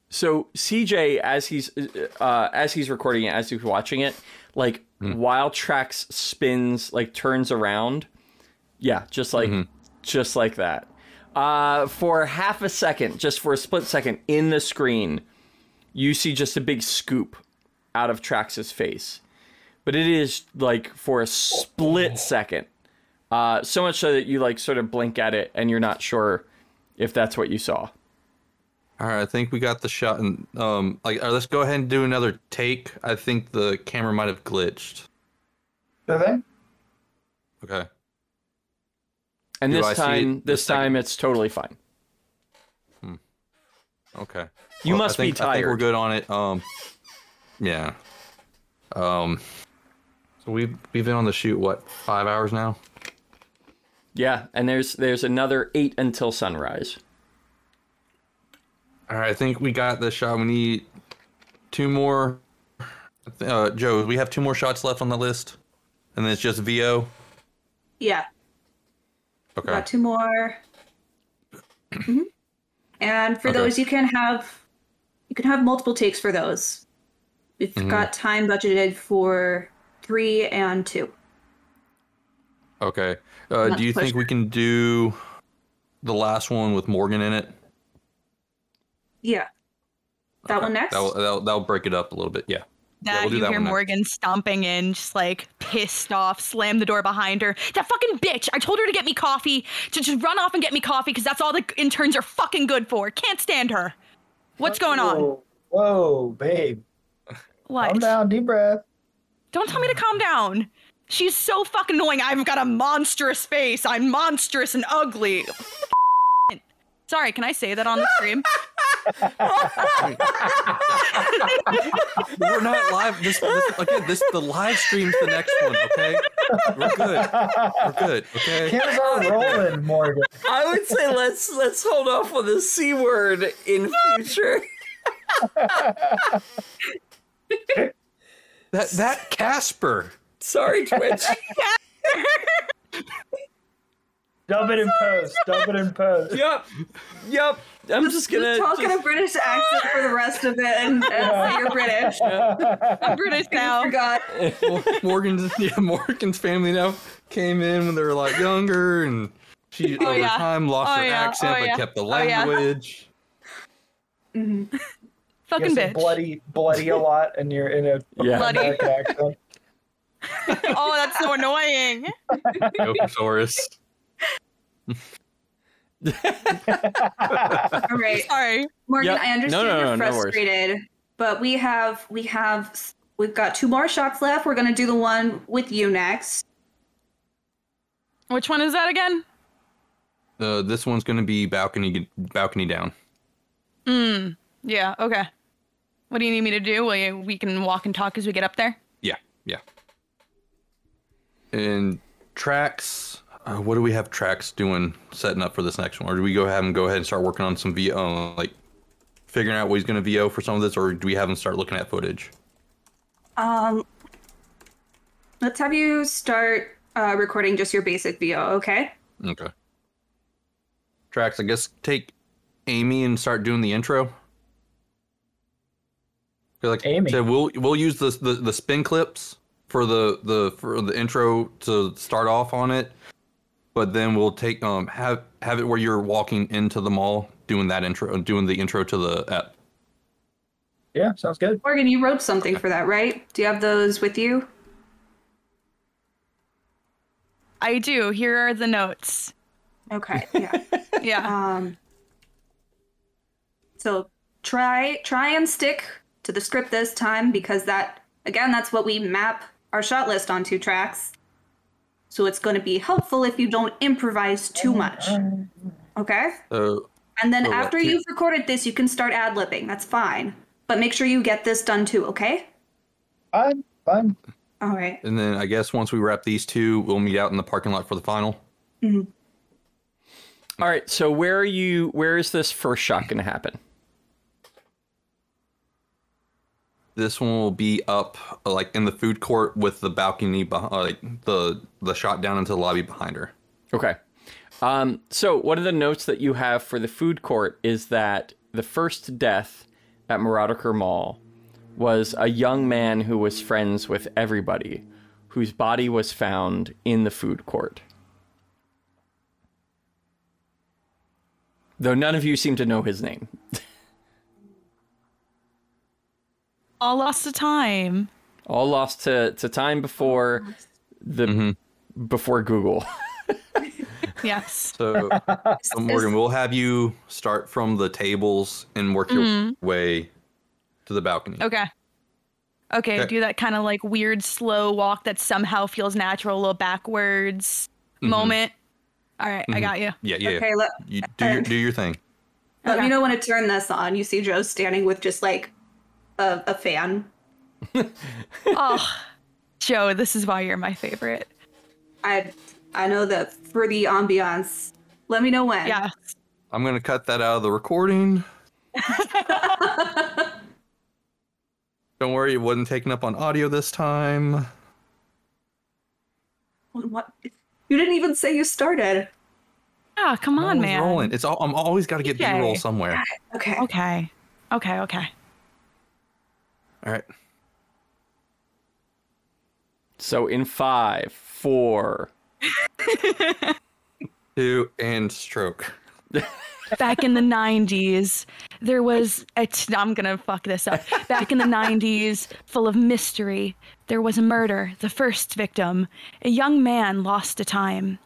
S1: so CJ as he's uh, as he's recording it, as he's watching it, like while Trax spins, like turns around, yeah, just like just like that. Uh, for half a second, just for a split second, in the screen, you see just a big scoop out of Trax's face. But it is like for a split second. Uh, so much so that you like sort of blink at it and you're not sure if that's what you saw.
S5: All right, I think we got the shot, and um, like, all right, let's go ahead and do another take. I think the camera might have glitched.
S3: Okay.
S5: Okay.
S1: And
S5: Do
S1: this
S5: I
S1: time, this
S5: second-
S1: time it's totally fine. Hmm.
S5: Okay.
S1: You
S5: Well,
S1: must
S5: think,
S1: be tired.
S5: I think we're good on it. Um, yeah. Um, so we've we've been on the shoot what five hours now.
S1: Yeah, and there's there's another eight until sunrise.
S5: All right, I think we got the shot. We need two more. Uh, Joe, we have two more shots left on the list, and then it's just VO.
S4: Yeah.
S5: Okay.
S4: Got two more. Mhm. And for
S5: Okay.
S4: those, you can have you can have multiple takes for those. We've
S5: Mm-hmm.
S4: got time budgeted for three and two.
S5: Okay. Uh, do you think we can do the last one with Morgan in it?
S4: Yeah. That one next.
S5: That'll, that'll, that'll break it up a little bit. Yeah.
S2: That
S5: we'll do
S2: you
S5: that
S2: hear
S5: one next.
S2: Morgan stomping in, just like pissed off, slam the door behind her. That fucking bitch! I told her to get me coffee, to just run off and get me coffee, because that's all the interns are fucking good for. Can't stand her. What's going on?
S3: Whoa, whoa, babe.
S2: What?
S3: Calm down, deep breath.
S2: Don't tell me to calm down. She's so fucking annoying. I've got a monstrous face. I'm monstrous and ugly. Sorry, can I say that on the stream?
S5: We're not live. This, this again. This the live stream's the next one. Okay. We're good. We're good. Okay.
S3: Here's are rolling, Morgan.
S1: I would say let's let's hold off on the c word in future.
S5: That that Casper.
S1: Sorry, Twitch.
S3: Dub it in post. Dub it in post.
S1: yep, yep. I'm just gonna.
S4: Talk in a British accent for the rest of it, and, and say you're British. Yeah.
S2: I'm British now.
S4: Forgot.
S5: Morgan's yeah, Morgan's family now came in when they were like younger, and she oh, over
S2: yeah.
S5: time lost
S2: Oh,
S5: her
S2: yeah.
S5: accent
S2: Oh,
S5: but
S2: yeah.
S5: kept the
S2: Oh, yeah.
S5: language.
S2: Mm-hmm.
S3: Fucking
S2: bitch.
S3: bloody, bloody a lot, and you're in a
S1: Yeah.
S2: Bloody.
S3: Accent.
S2: Oh, that's so annoying.
S5: Goposaurus.
S4: All right.
S2: Sorry.
S4: Morgan,
S1: Yep.
S4: I understand
S1: No, no,
S4: you're
S1: no, no
S4: frustrated, but we have we have we've got two more shots left. We're gonna do the one with you next.
S2: Which one is that again?
S5: Uh, this one's gonna be balcony balcony down.
S2: Yeah, okay. What do you need me to do? Will you, we can walk and talk as we get up there?
S5: Yeah, yeah. And Trax. Uh, what do we have Trax doing setting up for this next one, or do we go have him go ahead and start working on some VO, like figuring out what he's going to VO for some of this, or do we have him start looking at footage?
S4: Um, let's have you start uh, recording just your basic VO, okay?
S5: Okay. Trax. I guess take Amy and start doing the intro. Like
S3: Amy.
S5: So we'll we'll use the, the the spin clips for the the for the intro to start off on it, but then we'll take um have have it where you're walking into the mall doing that intro doing the intro to the app.
S3: Yeah, sounds good.
S4: Morgan, you wrote something for that, right? Do you have those with you?
S2: I do. Here are the notes.
S4: Okay, yeah.
S2: Yeah.
S4: um, so try try and stick to the script this time because that again that's what we map our shot list onto Trax. So it's going to be helpful if you don't improvise too mm-hmm. much. Okay?
S5: So
S4: And then
S5: So
S4: after
S5: two-
S4: you've recorded this, you can start ad libbing. That's fine. But make sure you get this done too, okay?
S3: Fine, fine.
S4: All right.
S5: and then I guess once we wrap these two, we'll meet out in the parking lot for the final. Mm-hmm.
S1: All right, so where are you? Where is this first shot going to happen?
S5: This one will be up like in the food court with the balcony behind, like the the shot down into the lobby behind her.
S1: Okay. Um, so one of the notes that you have for the food court is that the first death at Marauder Mall was a young man who was friends with everybody, whose body was found in the food court. Though none of you seem to know his name.
S2: All lost to time.
S1: All lost to, to time before the mm-hmm. before Google.
S2: Yes.
S5: So, so Morgan, we'll have you start from the tables and work your mm-hmm. way to the balcony.
S2: Okay. Okay,
S5: Okay.
S2: do that kind of like weird slow walk that somehow feels natural, a little backwards mm-hmm. moment. All right, I got you.
S5: Yeah, yeah.
S4: Okay, let,
S5: You do your do your thing.
S4: let
S2: Okay.
S4: me know when to turn this on. You see Joe standing with just like a, a fan.
S2: Oh, Joe, this is why you're my favorite.
S4: I I know that for the ambiance. Let me know when.
S2: Yeah.
S5: I'm gonna cut that out of the recording. Don't worry, it wasn't taken up on audio this time.
S4: What? You didn't even say you started.
S2: Ah, come
S5: I
S2: on,
S5: was
S2: man.
S5: Rolling. It's all, I'm always got to get
S2: Okay.
S5: B-roll somewhere.
S4: Okay.
S2: Okay. Okay, okay.
S5: All right.
S1: So in five, four,
S5: Two and stroke.
S2: Back in the 90s, there was a t- I'm going to fuck this up. Back in the 90s, full of mystery, there was a murder. The first victim, a young man lost to time.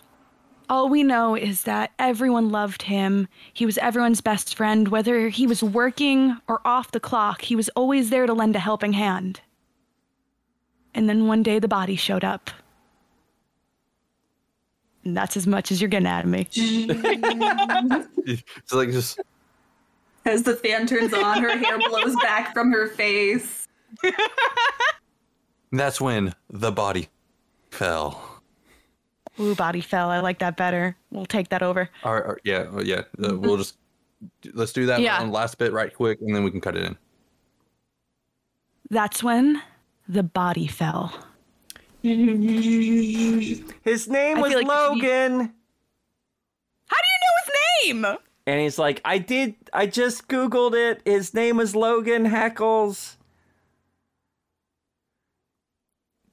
S2: All we know is that everyone loved him. He was everyone's best friend. Whether he was working or off the clock, he was always there to lend a helping hand. And then one day the body showed up. And that's as much as you're getting out of me.
S5: It's like just
S4: As the fan turns on, her hair blows back from her face.
S5: that's when the body fell.
S2: Ooh, body fell. I like that better. We'll take that over.
S5: All right, all right, yeah, yeah. Uh, we'll just let's do that
S2: Yeah.
S5: on last bit right quick, and then we can cut it in.
S2: That's when the body fell.
S1: His name
S2: I
S1: was
S2: like this should be-
S1: Logan.
S2: How do you know his name?
S1: And he's like, I did, I just Googled it. His name was Logan Heckles.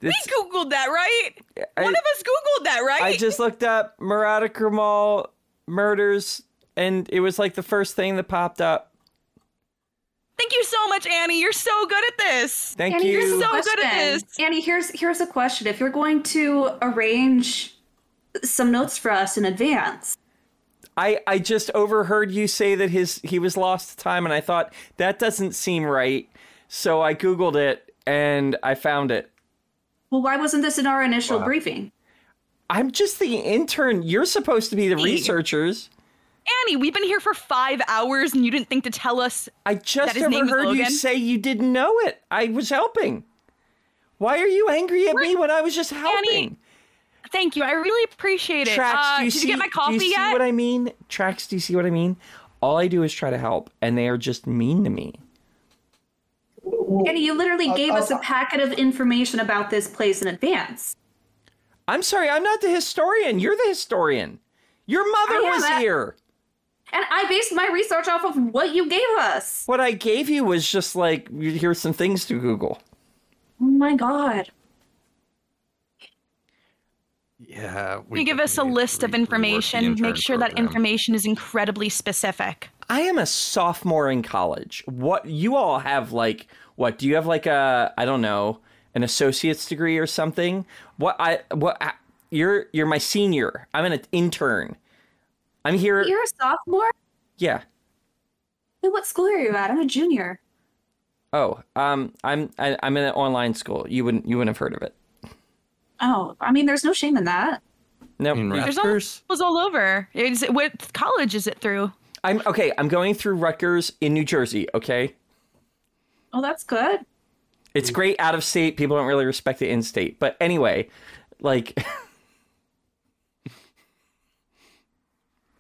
S2: We Googled that, right?
S1: I,
S2: One of us Googled that, right?
S1: I just looked up Marauder Mall murders, and it was like the first thing that popped up.
S2: Thank you so much, Annie. You're so good at this.
S1: Thank
S4: Annie,
S1: you.
S4: here's a
S2: so good at this.
S4: Annie, here's here's a question. If you're going to arrange some notes for us in advance,
S1: I, I just overheard you say that his he was lost to time, and I thought that doesn't seem right. So I Googled it and I found it.
S4: Well, why wasn't this in our initial
S5: Wow.
S4: briefing?
S1: I'm just the intern. You're supposed to be the researchers.
S2: Annie, we've been here for five hours and you didn't think to tell us.
S1: I just
S2: That his name is
S1: overheard you say you didn't know it. I was helping. Why are you angry at me when I was just helping?
S2: Thank you. I really appreciate it.
S1: Trax,
S2: uh,
S1: do you
S2: did
S1: see,
S2: you get my coffee
S1: do you see
S2: yet?
S1: what I mean? Trax, do you see what I mean? All I do is try to help, and they are just mean to me.
S4: And you literally
S3: I'll-
S4: gave us a
S3: I'll-
S4: packet of information about this place in advance.
S1: I'm sorry, I'm not the historian. You're the historian. Your mother
S4: I
S1: was
S4: that-
S1: here.
S4: And I based my research off of what you gave us.
S1: What I gave you was just like, here's some things to Google.
S4: Oh my god.
S5: Yeah.
S2: Can you give us a list of
S5: need to rework the
S2: information? Make sure that information is incredibly specific.
S1: I am a sophomore in college. What you all have like what do you have like a I don't know, an associate's degree or something? What I what I, you're you're my senior. I'm an intern. I'm here
S4: You're a sophomore?
S1: yeah.
S4: Wait, What school are you at? I'm a junior.
S1: Oh, um I'm I, I'm in an online school. You wouldn't you wouldn't have heard of it.
S4: Oh, I mean, there's no shame in that.
S1: No.
S5: In
S2: There's all,
S5: Rutgers?
S2: was all over. Is it, what college is it through?
S1: I'm okay, I'm going through Rutgers in New Jersey, okay?
S4: Oh, that's good.
S1: It's great out of state. People don't really respect it in state. But anyway, like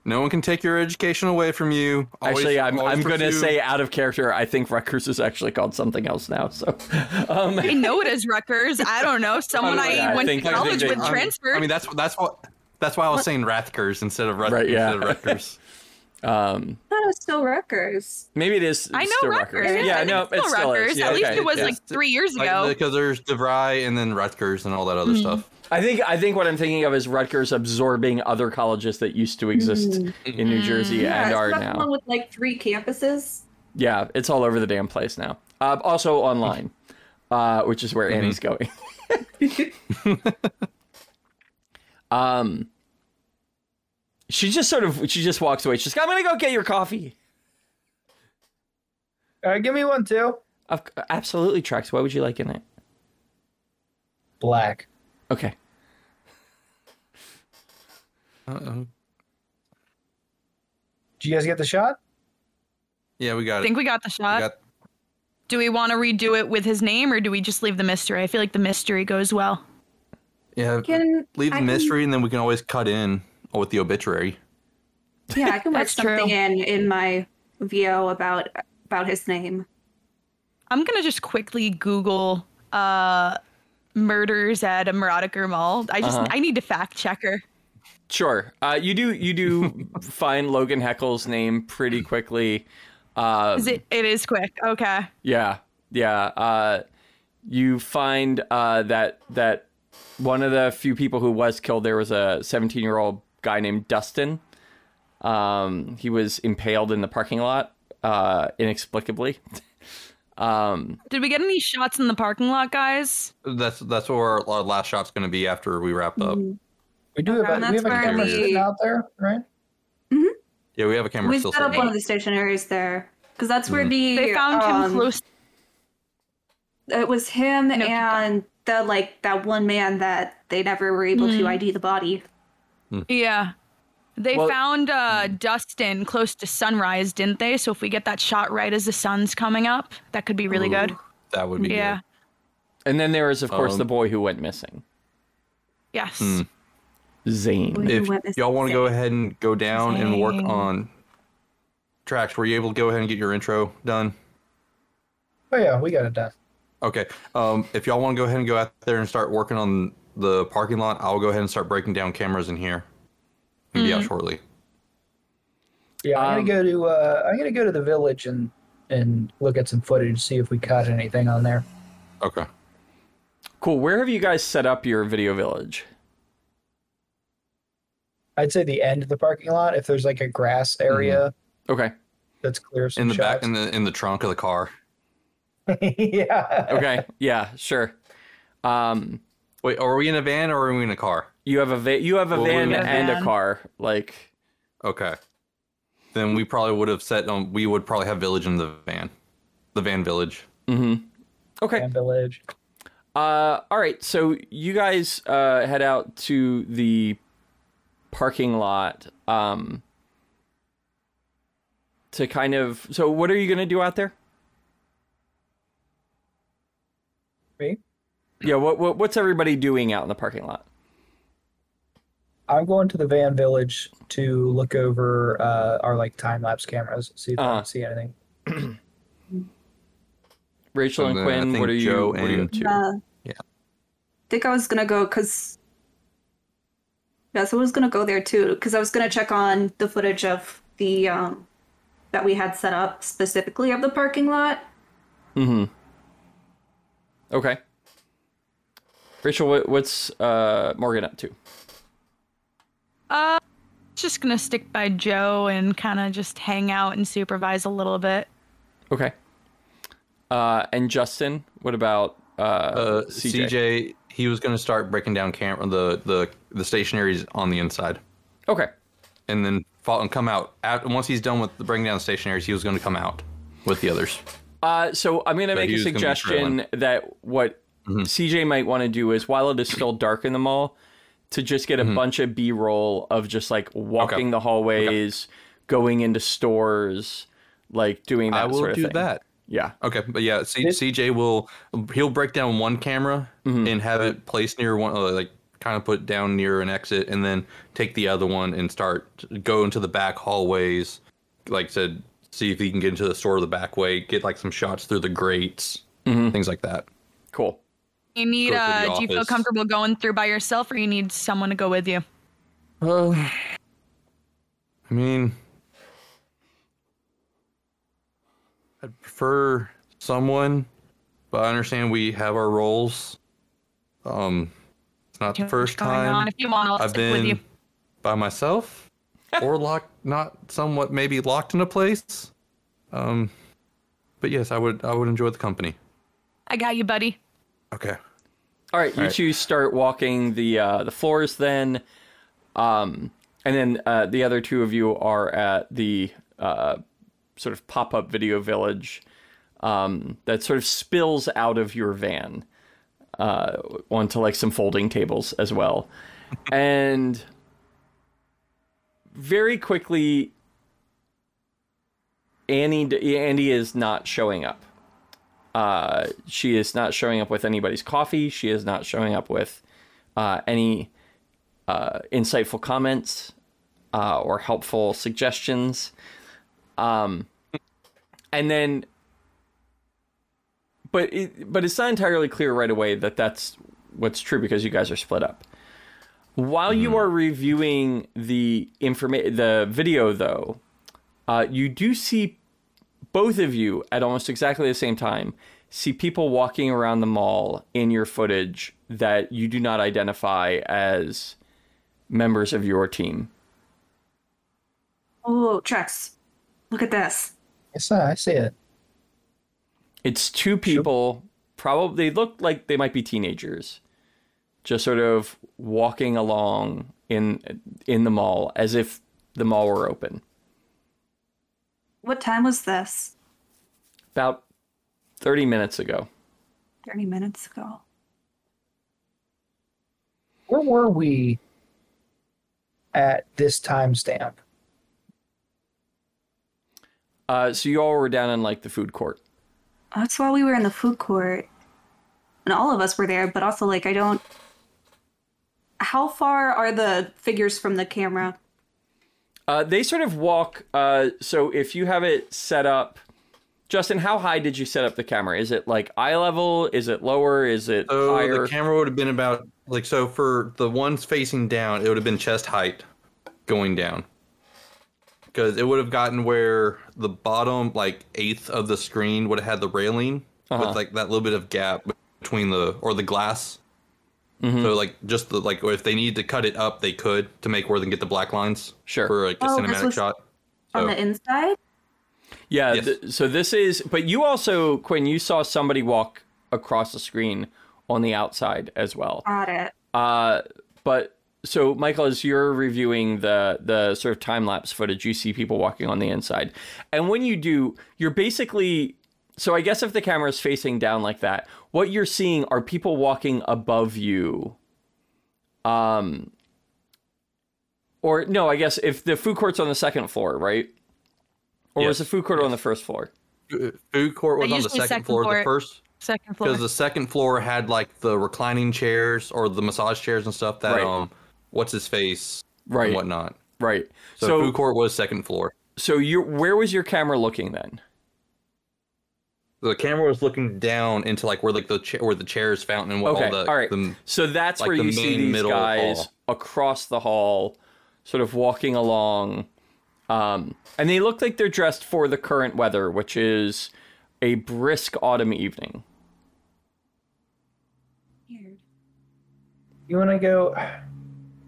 S5: No one can take your education away from you. Always-
S1: Actually, I'm, I'm going to say out of character. I think Rutgers is actually called something else now. So, um,
S2: I know it is Rutgers. I don't know. Someone I
S1: I
S2: went
S1: think-
S2: to
S1: I think
S2: college
S1: they-
S2: with
S1: I mean-
S2: transferred.
S5: I mean, that's that's what that's why I was saying Rathkers instead of Rut-
S1: Right, yeah.
S5: instead of Rutgers.
S1: um,
S4: I thought it was still Rutgers.
S1: maybe it is.
S2: I know
S1: still
S2: Rutgers.
S1: Yeah,
S2: I think
S1: no,
S2: it's still
S1: it still
S2: Rutgers.
S1: is. Yeah,
S2: At least
S1: okay.
S2: it was
S1: yeah.
S2: like three years ago.
S5: because there's DeVry and then Rutgers and all that other stuff.
S1: I think I think what I'm thinking of is Rutgers absorbing other colleges that used to exist in New Jersey
S4: Yeah,
S1: and
S4: is
S1: are
S4: that the one
S1: now.
S4: with like three campuses.
S1: Yeah, it's all over the damn place now. Uh, also online, uh, which is where Annie's going. um, she just sort of she just walks away. She's like, I'm gonna go get your coffee.
S3: Uh, give me one too.
S1: Of, absolutely, Trax. What would you like in it?
S3: Black.
S1: Okay.
S5: Uh-oh.
S3: Did you guys get the shot?
S5: Yeah, we got
S2: I
S5: it.
S2: think we got the
S5: We
S2: shot.
S5: got,
S2: do we want to redo it with his name or do we just leave the mystery? I feel like the mystery goes well.
S5: yeah,
S4: Can
S5: leave the
S4: I can-
S5: mystery and then we can always cut in with the obituary.
S4: Yeah, I can work
S2: That's true.
S4: something in in my VO about about his name.
S2: I'm gonna just quickly Google uh murders at a Murodicer Mall. I just
S1: Uh-huh.
S2: I need to fact check her.
S1: Sure. Uh, you do you do find Logan Heckle's name pretty quickly. Uh,
S2: Is it it is quick. Okay.
S1: Yeah, yeah. Uh, you find uh, that that one of the few people who was killed there was a 17 year old guy named Dustin. Um, he was impaled in the parking lot uh, inexplicably. um,
S2: Did we get any shots in the parking lot, guys?
S5: That's that's where our, our last shot's going to be after we wrap up.
S3: We do
S4: Okay,
S3: have, a, we have a camera
S5: where
S3: sitting out there, right?
S5: Yeah, we have a camera
S4: we
S5: still
S4: set up
S5: sitting.
S4: one of the stationaries there because that's where the
S2: They found him
S4: um,
S2: close.
S4: It was him
S2: keep
S4: and the like that one man that they never were able to ID the body.
S2: Yeah. They
S1: Well-
S2: found uh, Dustin close to sunrise, didn't they? So if we get that shot right as the sun's coming up, that could be really good.
S5: That would be
S2: Yeah.
S1: and then there is, of course,
S5: Um,
S1: the boy who went missing,
S2: Yes.
S5: Hmm.
S1: Zane.
S5: If y'all want to go ahead and go down and work on Trax, were you able to go ahead and get your intro done?
S3: Oh yeah, we got it done.
S5: Okay. Um, if y'all want to go ahead and go out there and start working on the parking lot, I'll go ahead and start breaking down cameras in here. And be out shortly.
S3: Yeah, I'm
S1: Um,
S3: gonna go to uh, I'm gonna go to the village and and look at some footage, see if we caught anything on there.
S5: Okay.
S1: Cool. Where have you guys set up your video village?
S3: I'd say the end of the parking lot, if there's like a grass area
S1: Okay.
S3: that's clear. Some
S5: In the back, in the in the trunk of the car.
S3: yeah.
S1: Okay. yeah. Sure. Um,
S5: Wait, are we in a van or are we in a car?
S1: you have a va- you have a
S5: Well,
S1: van
S5: we-
S1: and a car. Like,
S5: Okay. Then we probably would have set on. We would probably have village in the van, the van village.
S1: okay.
S3: And village.
S1: Uh, all right, so you guys uh, head out to the parking lot um, to kind of. So, what are you going to do out there?
S3: Me?
S1: Yeah, what, what what's everybody doing out in the parking lot?
S3: I'm going to the van village to look over uh, our like time lapse cameras, see if I
S1: Uh-huh.
S3: can see anything.
S1: Rachel and
S5: And
S1: Quinn, what are you?
S5: Joe
S1: what are you
S5: and-
S1: up to?
S4: Uh,
S5: Yeah.
S4: I think I was gonna go because. Yeah, so I was gonna go there too because I was gonna check on the footage of the um that we had set up specifically of the parking lot.
S1: Mm-hmm. Okay. Rachel, what, what's uh, Morgan up to?
S2: Uh, just gonna stick by Joe and kind of just hang out and supervise a little bit.
S1: Okay. Uh, and Justin, what about uh,
S5: Uh,
S1: CJ?
S5: CJ. he was going to start breaking down camera the the the stationaries on the inside,
S1: Okay.
S5: and then fall and come out. At, once he's done with the breaking down the stationaries, he was going to come out with the others.
S1: Uh, so I'm going to
S5: But
S1: make a
S5: was gonna be
S1: suggestion that what CJ might want to do is while it is still dark in the mall, to just get a bunch of B-roll of just like walking
S5: Okay.
S1: the hallways, going into stores, like doing that
S5: I will
S1: sort of
S5: do
S1: thing.
S5: that.
S1: Yeah.
S5: Okay, but yeah, C- CJ will he'll break down one camera
S1: Mm-hmm.
S5: and have it placed near one, uh, like kind of put down near an exit, and then take the other one and start go into the back hallways. Like I said, see if he can get into the store the back way, get like some shots through the grates,
S1: Mm-hmm.
S5: things like that.
S1: Cool.
S2: You need
S5: Go
S2: uh, do you feel comfortable going through by yourself, or you need someone to go with you?
S5: Uh, I mean, I'd prefer someone, but I understand we have our roles. Um, it's not the first
S2: going on.
S5: time
S2: If you want, I'll
S5: I've
S2: stick with
S5: been
S2: you.
S5: by myself or locked, not somewhat maybe locked in a place. Um, but yes, I would I would enjoy the company.
S2: I got you, buddy.
S5: Okay.
S1: All right, you
S5: All right.
S1: two start walking the uh, the floors then, um, and then uh, the other two of you are at the uh, sort of pop up video village um, that sort of spills out of your van uh, onto like some folding tables as well, and very quickly, Annie Andy is not showing up. Uh, she is not showing up with anybody's coffee. She is not showing up with uh, any uh, insightful comments uh, or helpful suggestions. Um, and then, but it, but it's not entirely clear right away that that's what's true because you guys are split up. While you are reviewing the informa- the video, though, uh, you do see both of you at almost exactly the same time see people walking around the mall in your footage that you do not identify as members of your team.
S4: Oh, Trax, look at this.
S3: Yes, I see it.
S1: It's two people, probably they look like they might be teenagers, just sort of walking along in in the mall as if the mall were open.
S4: What time was this?
S1: About 30 minutes ago.
S4: 30 minutes ago.
S3: Where were we at this timestamp?
S1: Uh, so you all were down in like the food court.
S4: That's why we were in the food court. And all of us were there, but also, like, I don't. How far are the figures from the camera?
S1: Uh, they sort of walk. Uh, so if you have it set up, Justin, how high did you set up the camera? Is it like eye level? Is it lower? Is it
S5: So
S1: higher?
S5: the camera would have been about like so for the ones facing down, it would have been chest height going down. Because it would have gotten where the bottom like eighth of the screen would have had the railing
S1: Uh-huh.
S5: with like that little bit of gap between the or the glass.
S1: Mm-hmm.
S5: So like just the like if they needed to cut it up, they could to make where they can get the black lines
S1: Sure.
S5: for like a
S4: Oh, this
S5: cinematic
S4: was-
S5: shot.
S4: On
S5: So-
S4: the inside?
S1: yeah.
S5: Yes.
S1: th- so this is. But you also, Quinn, you saw somebody walk across the screen on the outside as well.
S4: Got it.
S1: Uh, but so Michael, as you're reviewing the the sort of time lapse footage, you see people walking on the inside, and when you do, you're basically so I guess if the camera is facing down like that, what you're seeing are people walking above you. Um, or no, I guess if the food court's on the second floor, right? Or was
S5: Yes,
S1: the food court on the first floor?
S5: Uh, Food court was on the second,
S2: second
S5: floor.
S2: floor.
S5: The first
S2: Second floor.
S5: because the second floor had like the reclining chairs or the massage chairs and stuff that
S1: Right.
S5: um what's his face
S1: Right.
S5: and whatnot.
S1: Right.
S5: So,
S1: So,
S5: food court was second floor.
S1: so you where was your camera looking then?
S5: The camera was looking down into like where like the cha- where the chairs fountain and what
S1: Okay.
S5: all the,
S1: All right.
S5: the
S1: So that's
S5: like
S1: where
S5: the
S1: you see
S5: main
S1: these
S5: middle
S1: guys
S5: hall.
S1: across the hall, sort of walking along. Um, and they look like they're dressed for the current weather, which is a brisk autumn evening.
S4: Weird.
S3: You want to go?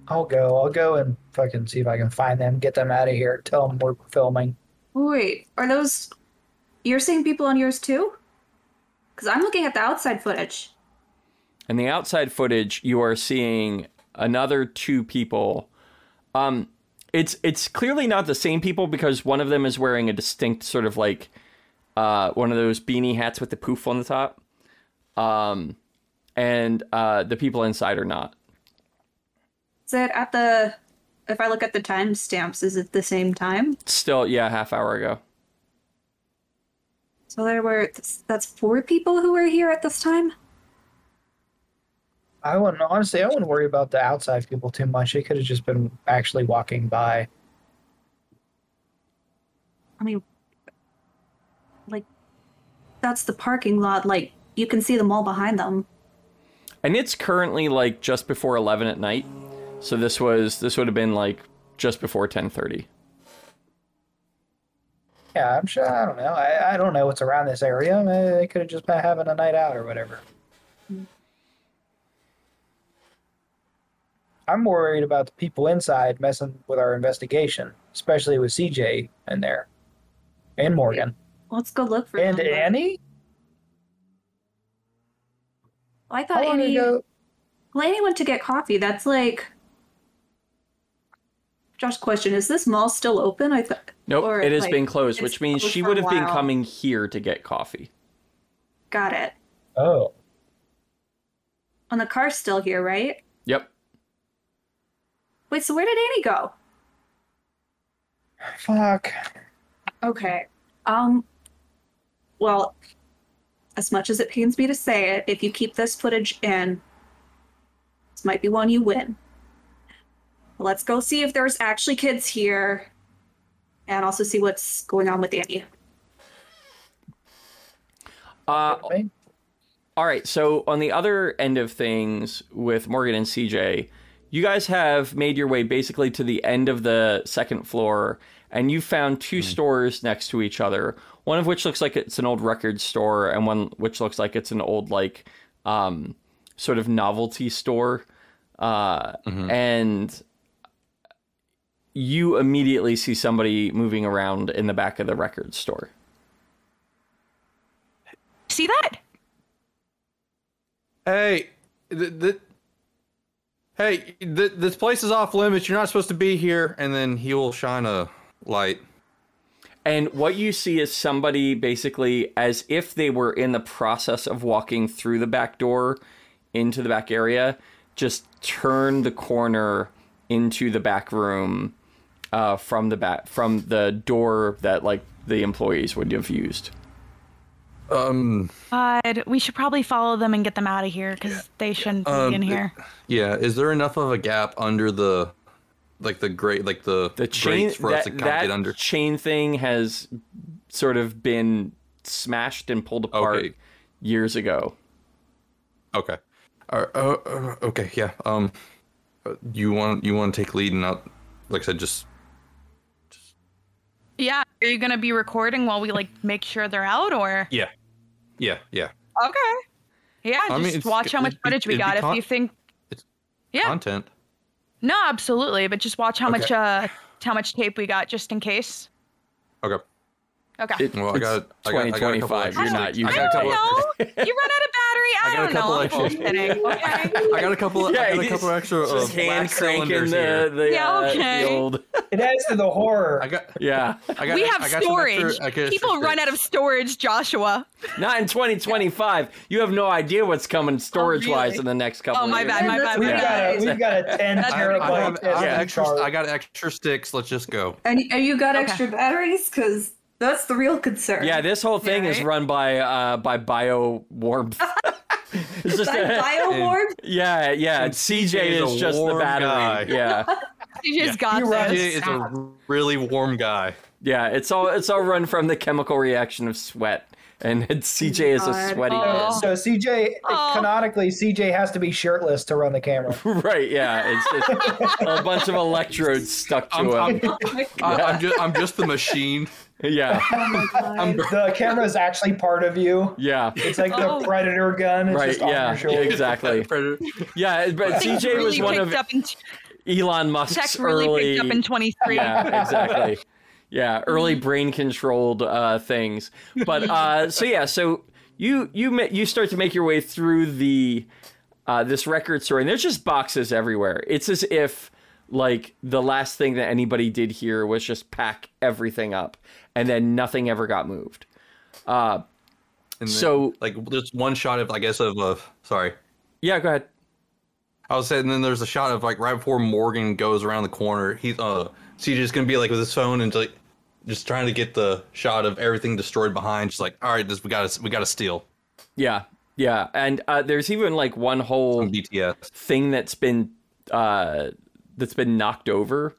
S3: I'll go. I'll go and fucking see if I can find them, get them out of here, tell them we're filming.
S4: Wait, are those? You're seeing people on yours too? Because I'm looking at the outside footage.
S1: And the outside footage, you are seeing another two people. Um, it's it's clearly not the same people because one of them is wearing a distinct sort of like uh, one of those beanie hats with the poof on the top. Um, and uh, the people inside are not.
S4: Is it at the? If I look at the timestamps, is it the same time?
S1: Still, yeah, half hour ago.
S4: So there were. That's four people who were here at this time.
S3: I wouldn't honestly. I wouldn't worry about the outside people too much. They could have just been actually walking by.
S4: I mean, like, that's the parking lot. Like, you can see the mall behind them.
S1: And it's currently like just before eleven at night. So this was this would have been like just before ten thirty.
S3: Yeah, I'm sure. I don't know. I, I don't know what's around this area. Maybe They could have just been having a night out or whatever. I'm more worried about the people inside messing with our investigation, especially with CJ in there, and Morgan
S4: Let's go look for
S3: and
S4: them.
S3: Annie.
S4: I thought Annie.
S3: ago?
S4: Well, Annie went to get coffee. That's like. Josh, question: Is this mall still open? I thought.
S1: Nope,
S4: Or,
S1: it has
S4: like,
S1: been closed, which means
S4: closed
S1: she would have been coming here to get coffee.
S4: Got it.
S3: Oh,
S4: And the car's still here, right?
S1: Yep.
S4: Wait, so where did Annie go?
S3: fuck.
S4: Okay. Um. Well, as much as it pains me to say it, if you keep this footage in, this might be one you win. Let's go see if there's actually kids here, and also see what's going on with Annie.
S1: Uh, all right. So on the other end of things with Morgan and CJ, you guys have made your way basically to the end of the second floor, and you found two stores next to each other. One of which looks like it's an old record store, and one which looks like it's an old like um, sort of novelty store. Uh, And you immediately see somebody moving around in the back of the record store.
S2: See that?
S5: Hey, th- th- hey, th- this place is off limits. You're not supposed to be here. And then he will shine a light.
S1: And what you see is somebody basically as if they were in the process of walking through the back door into the back area, just turn the corner into the back room uh, from the back from the door that like the employees would have used.
S5: Um,
S2: God, we should probably follow them and get them out of here because they shouldn't
S5: Um,
S2: be in here.
S5: yeah. Is there enough of a gap under the, like the great, like the
S1: The chain
S5: for
S1: that,
S5: us to kind of
S1: that
S5: get under?
S1: chain thing has sort of been smashed and pulled apart
S5: Okay.
S1: years ago.
S5: Okay. Uh, uh, uh, okay. Yeah. Um, uh, you want you want to take lead and not, like I said, just
S2: Yeah. Are you gonna be recording while we like make sure they're out, or
S5: yeah, yeah, yeah.
S2: okay? Yeah,
S5: I
S2: just
S5: it's-
S2: watch how much
S5: it'd be-
S2: footage we
S5: it'd be
S2: got. If you think,
S5: It's
S2: yeah,
S5: content.
S2: no, absolutely, but just watch how much uh how much tape we got just in case.
S5: Okay.
S2: Okay.
S1: It-
S5: Well, I
S1: it's
S5: got- I got- I got
S1: 2025. You're not. You
S5: I
S2: I
S5: got a
S2: don't know. You run out of battery. I,
S5: I
S2: don't know.
S5: couple
S2: I'm
S5: extra-
S2: Okay.
S5: I got a couple. Of,
S1: Yeah,
S5: I got a couple extra
S1: Just
S5: uh,
S1: hand cranking the the,
S2: Yeah,
S1: uh,
S2: okay.
S1: the old.
S3: It adds to the horror.
S5: I got.
S1: Yeah,
S5: I got.
S2: we
S5: I
S2: have
S5: got
S2: storage.
S5: extra- I got
S2: People
S5: extra
S2: run out of storage, Joshua.
S1: not in 2025. You have no idea what's coming storage wise
S2: really?
S1: in the next couple.
S2: Oh,
S1: of
S2: my
S1: years.
S2: bad, my bad,
S3: we've
S2: my
S3: got a we've got a ten
S5: I,
S3: terabyte
S5: have, I, extra. I got extra sticks. Let's just go.
S4: And, and you got extra batteries? Because that's the real concern.
S1: Yeah, this whole thing is
S2: Right.
S1: run by uh by bio warmth. it's just
S4: By
S1: a,
S4: Bioward?
S1: yeah, yeah.
S5: And
S1: CJ
S5: CJ is
S1: is just the
S5: warm
S1: battery.
S5: guy.
S1: Yeah,
S2: You just got
S3: You run
S2: this.
S5: CJ is a really warm guy.
S1: yeah. It's all it's all run from the chemical reaction of sweat, and it's, CJ is a sweaty
S2: Oh.
S3: So CJ,
S2: Aw.
S3: canonically, CJ has to be shirtless to run the camera.
S1: Right? Yeah. It's just a bunch of electrodes stuck to
S5: I'm, I'm,
S1: him.
S4: Oh my
S5: I,
S4: God.
S5: I'm just. I'm just the machine.
S1: Yeah,
S4: Oh my God.
S3: The camera is actually part of you.
S1: yeah.
S3: It's like
S2: Oh.
S3: the predator gun. It's
S1: Right?
S3: just on
S1: Yeah.
S3: your.
S1: Exactly.
S5: Predator.
S1: Yeah, but
S2: Things
S1: CJ was one of
S2: up in
S1: Elon Musk's
S2: tech really
S1: early.
S2: picked up in 23.
S1: yeah, exactly. Yeah, early brain controlled uh, things. But uh, so yeah, so you you ma- you start to make your way through the uh, this record store, and there's just boxes everywhere. It's as if like the last thing that anybody did here was just pack everything up, and then nothing ever got moved. Uh,
S5: And then,
S1: So-
S5: like, there's one shot of, I guess, of. Uh, sorry.
S1: yeah, go ahead.
S5: I was saying, and then there's a shot of like right before Morgan goes around the corner. He's uh, CJ's gonna be like with his phone and like just trying to get the shot of everything destroyed behind. Just like, all right, this we got to we got to steal
S1: Yeah, yeah, and uh, there's even like one whole
S5: BTS.
S1: thing that's been uh, that's been knocked over.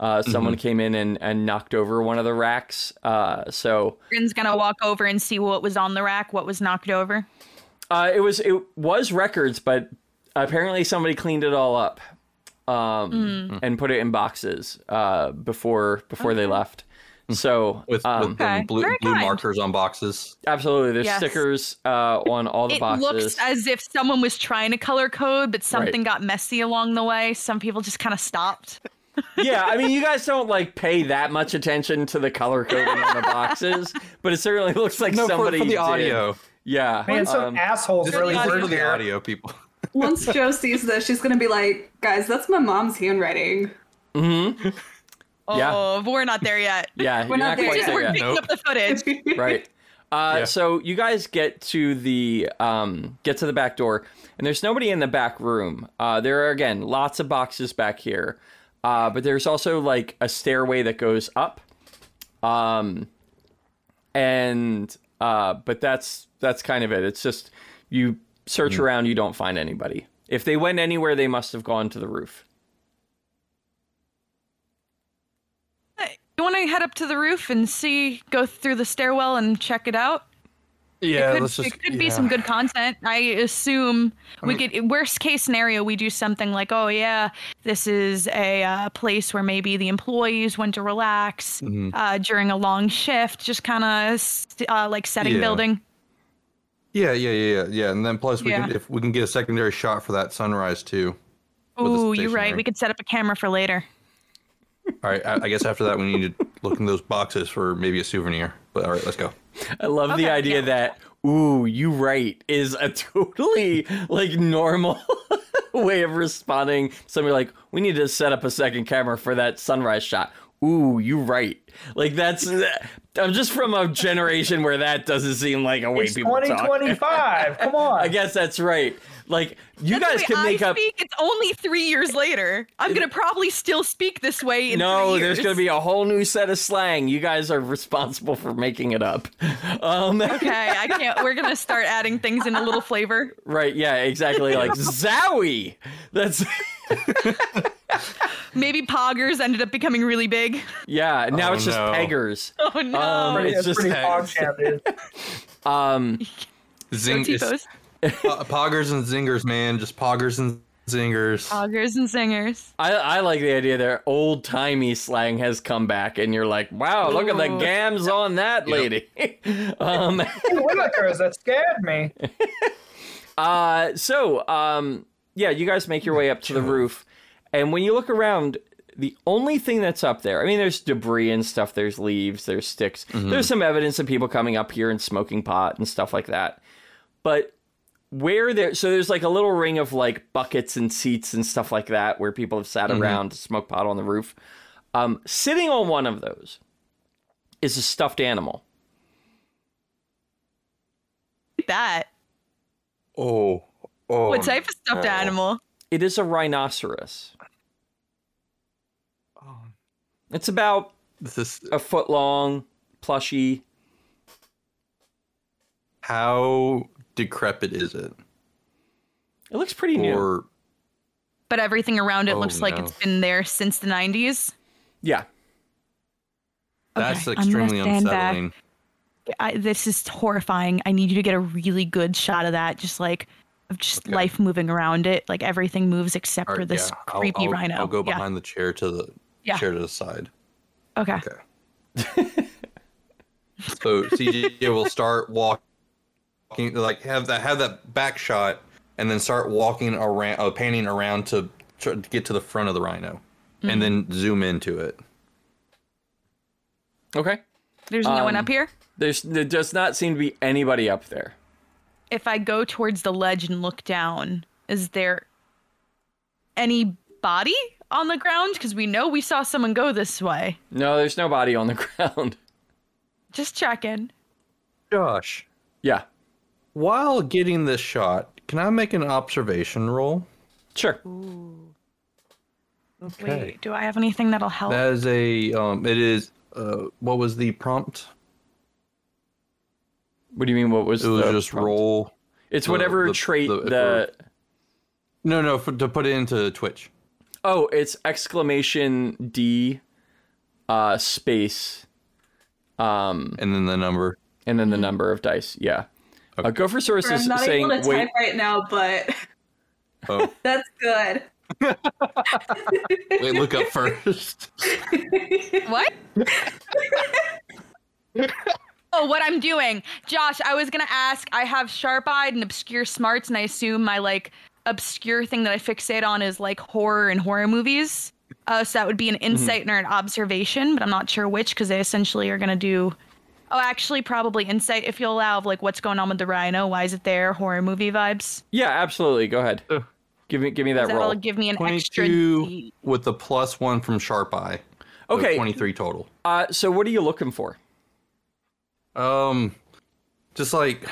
S1: Uh, someone came in and, and knocked over one of the racks. Uh, so
S2: Morgan's gonna walk over and see what was on the rack, what was knocked over.
S1: uh, it was it was records, but apparently somebody cleaned it all up um, and put it in boxes uh, before before they left. So
S5: with,
S1: um,
S5: with
S2: Okay.
S5: blue, blue markers on boxes.
S1: absolutely, there's
S2: Yes.
S1: stickers uh, on all the
S2: It
S1: boxes.
S2: looks as if someone was trying to color code, but something got messy along the way. Some people just kind of stopped.
S1: Yeah, I mean, you guys don't like pay that much attention to the color coding on the boxes, but it certainly looks like
S5: No, for,
S1: somebody
S5: for the
S1: did.
S5: audio.
S1: Yeah,
S3: Man, some
S1: um,
S3: assholes really
S5: for the audio people.
S4: Once Joe sees this, she's gonna be like, guys, that's my mom's handwriting. Mm-hmm.
S2: Oh,
S1: Yeah.
S2: we're not there yet.
S1: yeah,
S4: We're
S1: you're
S4: not
S1: not
S4: there
S1: quite
S2: Just
S4: yet.
S2: we're
S1: there yet.
S2: picking
S5: Nope.
S2: up the footage.
S1: right uh,
S5: Yeah.
S1: so you guys get to the um, get to the back door and there's nobody in the back room uh, there are again lots of boxes back here uh, but there's also like a stairway that goes up. Um, and uh, but that's that's kind of it. It's just you search around you don't find anybody. If they went anywhere they must have gone to the roof.
S2: You want to head up to the roof and see, go through the stairwell and check it out?
S5: Yeah,
S2: it could,
S5: just.
S2: it could be some good content. I assume we could. Worst case scenario, we do something like, "Oh yeah, this is a uh, place where maybe the employees went to relax
S5: Mm-hmm.
S2: uh, during a long shift." Just kind of uh, like setting
S5: Yeah.
S2: building.
S5: Yeah, yeah, yeah, yeah, yeah. And then plus we can if we can get a secondary shot for that sunrise too.
S2: Ooh, you're right. We could set up a camera for later.
S5: All right, I, I guess after that we need to look in those boxes for maybe a souvenir. But all right, let's go.
S1: I love the idea
S2: yeah.
S1: that ooh, you right is a totally like normal way of responding. Somebody like, we need to set up a second camera for that sunrise shot. Ooh, you right. Like that's I'm just from a generation where that doesn't seem like a way
S3: It's
S1: people talk.
S3: 2025. Come on.
S1: I guess that's right. Like you
S2: That's
S1: guys
S2: the
S1: can make
S2: I
S1: up
S2: Speak. It's only three years later. I'm gonna probably still speak this way in
S1: no,
S2: three
S1: there's going to be a whole new set of slang. You guys are responsible for making it up. Um,
S2: Okay, I can't. We're gonna start adding things in a little flavor.
S1: right? Yeah, exactly. Like Zowie. That's
S2: Maybe poggers ended up becoming really big.
S1: yeah. Now
S5: Oh,
S1: it's just
S5: no.
S1: peggers.
S2: Oh no!
S1: Um, it's
S3: it's
S1: just
S3: pretty hog
S1: um,
S5: Zing,
S2: Go T-pose.
S5: po- poggers and zingers, man. Just poggers and zingers.
S2: Poggers and singers.
S1: I, I like the idea that old timey slang has come back, and you're like, wow, look at the gams on that lady. um,
S3: Willikers, that scared me.
S1: Uh, so, um, yeah, you guys make your way up to the roof, and when you look around, the only thing that's up there, I mean, there's debris and stuff, there's leaves, there's sticks, there's some evidence of people coming up here and smoking pot and stuff like that. But where there, so there's like a little ring of like buckets and seats and stuff like that where people have sat around to smoke pot on the roof. Um, sitting on one of those is a stuffed animal.
S2: That.
S5: Oh. Oh.
S2: What type of stuffed
S5: no.
S2: animal?
S1: It is a rhinoceros.
S5: Oh.
S1: It's about
S5: This is
S1: a foot long, plushy.
S5: how decrepit is it?
S1: It looks pretty new.
S2: But everything around it
S5: Oh,
S2: looks like
S5: no.
S2: it's been there since the 90s.
S1: Yeah.
S5: that's
S2: Okay,
S5: extremely unsettling.
S2: I, this is horrifying. I need you to get a really good shot of that. Just like of just
S5: Okay.
S2: life moving around it. Like everything moves except
S5: All
S2: for this
S5: yeah, I'll-
S2: creepy
S5: I'll,
S2: rhino.
S5: I'll go
S2: yeah.
S5: behind the chair to the
S2: Yeah.
S5: chair to the side.
S2: Okay.
S5: Okay. so CJ will start walking, like have that have that back shot, and then start walking around, uh, panning around to, try to get to the front of the rhino,
S2: Mm-hmm.
S5: and then zoom into it.
S1: Okay.
S2: There's no one
S1: Um,
S2: up here.
S1: There's there does not seem to be anybody up there.
S2: If I go towards the ledge and look down, is there any body on the ground? Because we know we saw someone go this way.
S1: No, there's nobody on the ground.
S2: Just checking.
S5: Josh,
S1: yeah.
S5: While getting this shot, can I make an observation roll?
S1: Sure.
S2: Wait, do I have anything that'll help?
S5: That is a um. It is uh. What was the prompt?
S1: What do you mean? What was
S5: It was just
S1: prompt?
S5: roll.
S1: It's
S5: the-
S1: whatever
S5: the-
S1: trait
S5: the-
S1: the,
S5: No, no, for, to put it into Twitch.
S1: oh, it's exclamation D, uh, space, um,
S5: And then the number.
S1: and then the number of dice. Yeah. Uh, go for source
S4: I'm
S1: is
S4: not
S1: saying
S4: able to
S1: wait.
S4: type right now, but
S5: Oh,
S4: that's good.
S5: wait, look up first.
S2: What? oh, what I'm doing. Josh, I was going to ask. I have sharp eyed and obscure smarts, and I assume my like obscure thing that I fixate on is like horror and horror movies. Uh, so that would be an insight or an observation, but I'm not sure which because they essentially are going to do. Oh, actually, probably insight if you'll allow of like what's going on with the rhino. Why is it there? Horror movie vibes.
S1: Yeah, absolutely. Go ahead.
S5: Ugh.
S1: Give me give me that roll.
S2: give me an extra.
S5: Twenty-two
S2: D.
S5: with the plus one from Sharp Eye. So
S1: Okay.
S5: twenty-three total.
S1: Uh, so what are you looking for?
S5: Um, just like,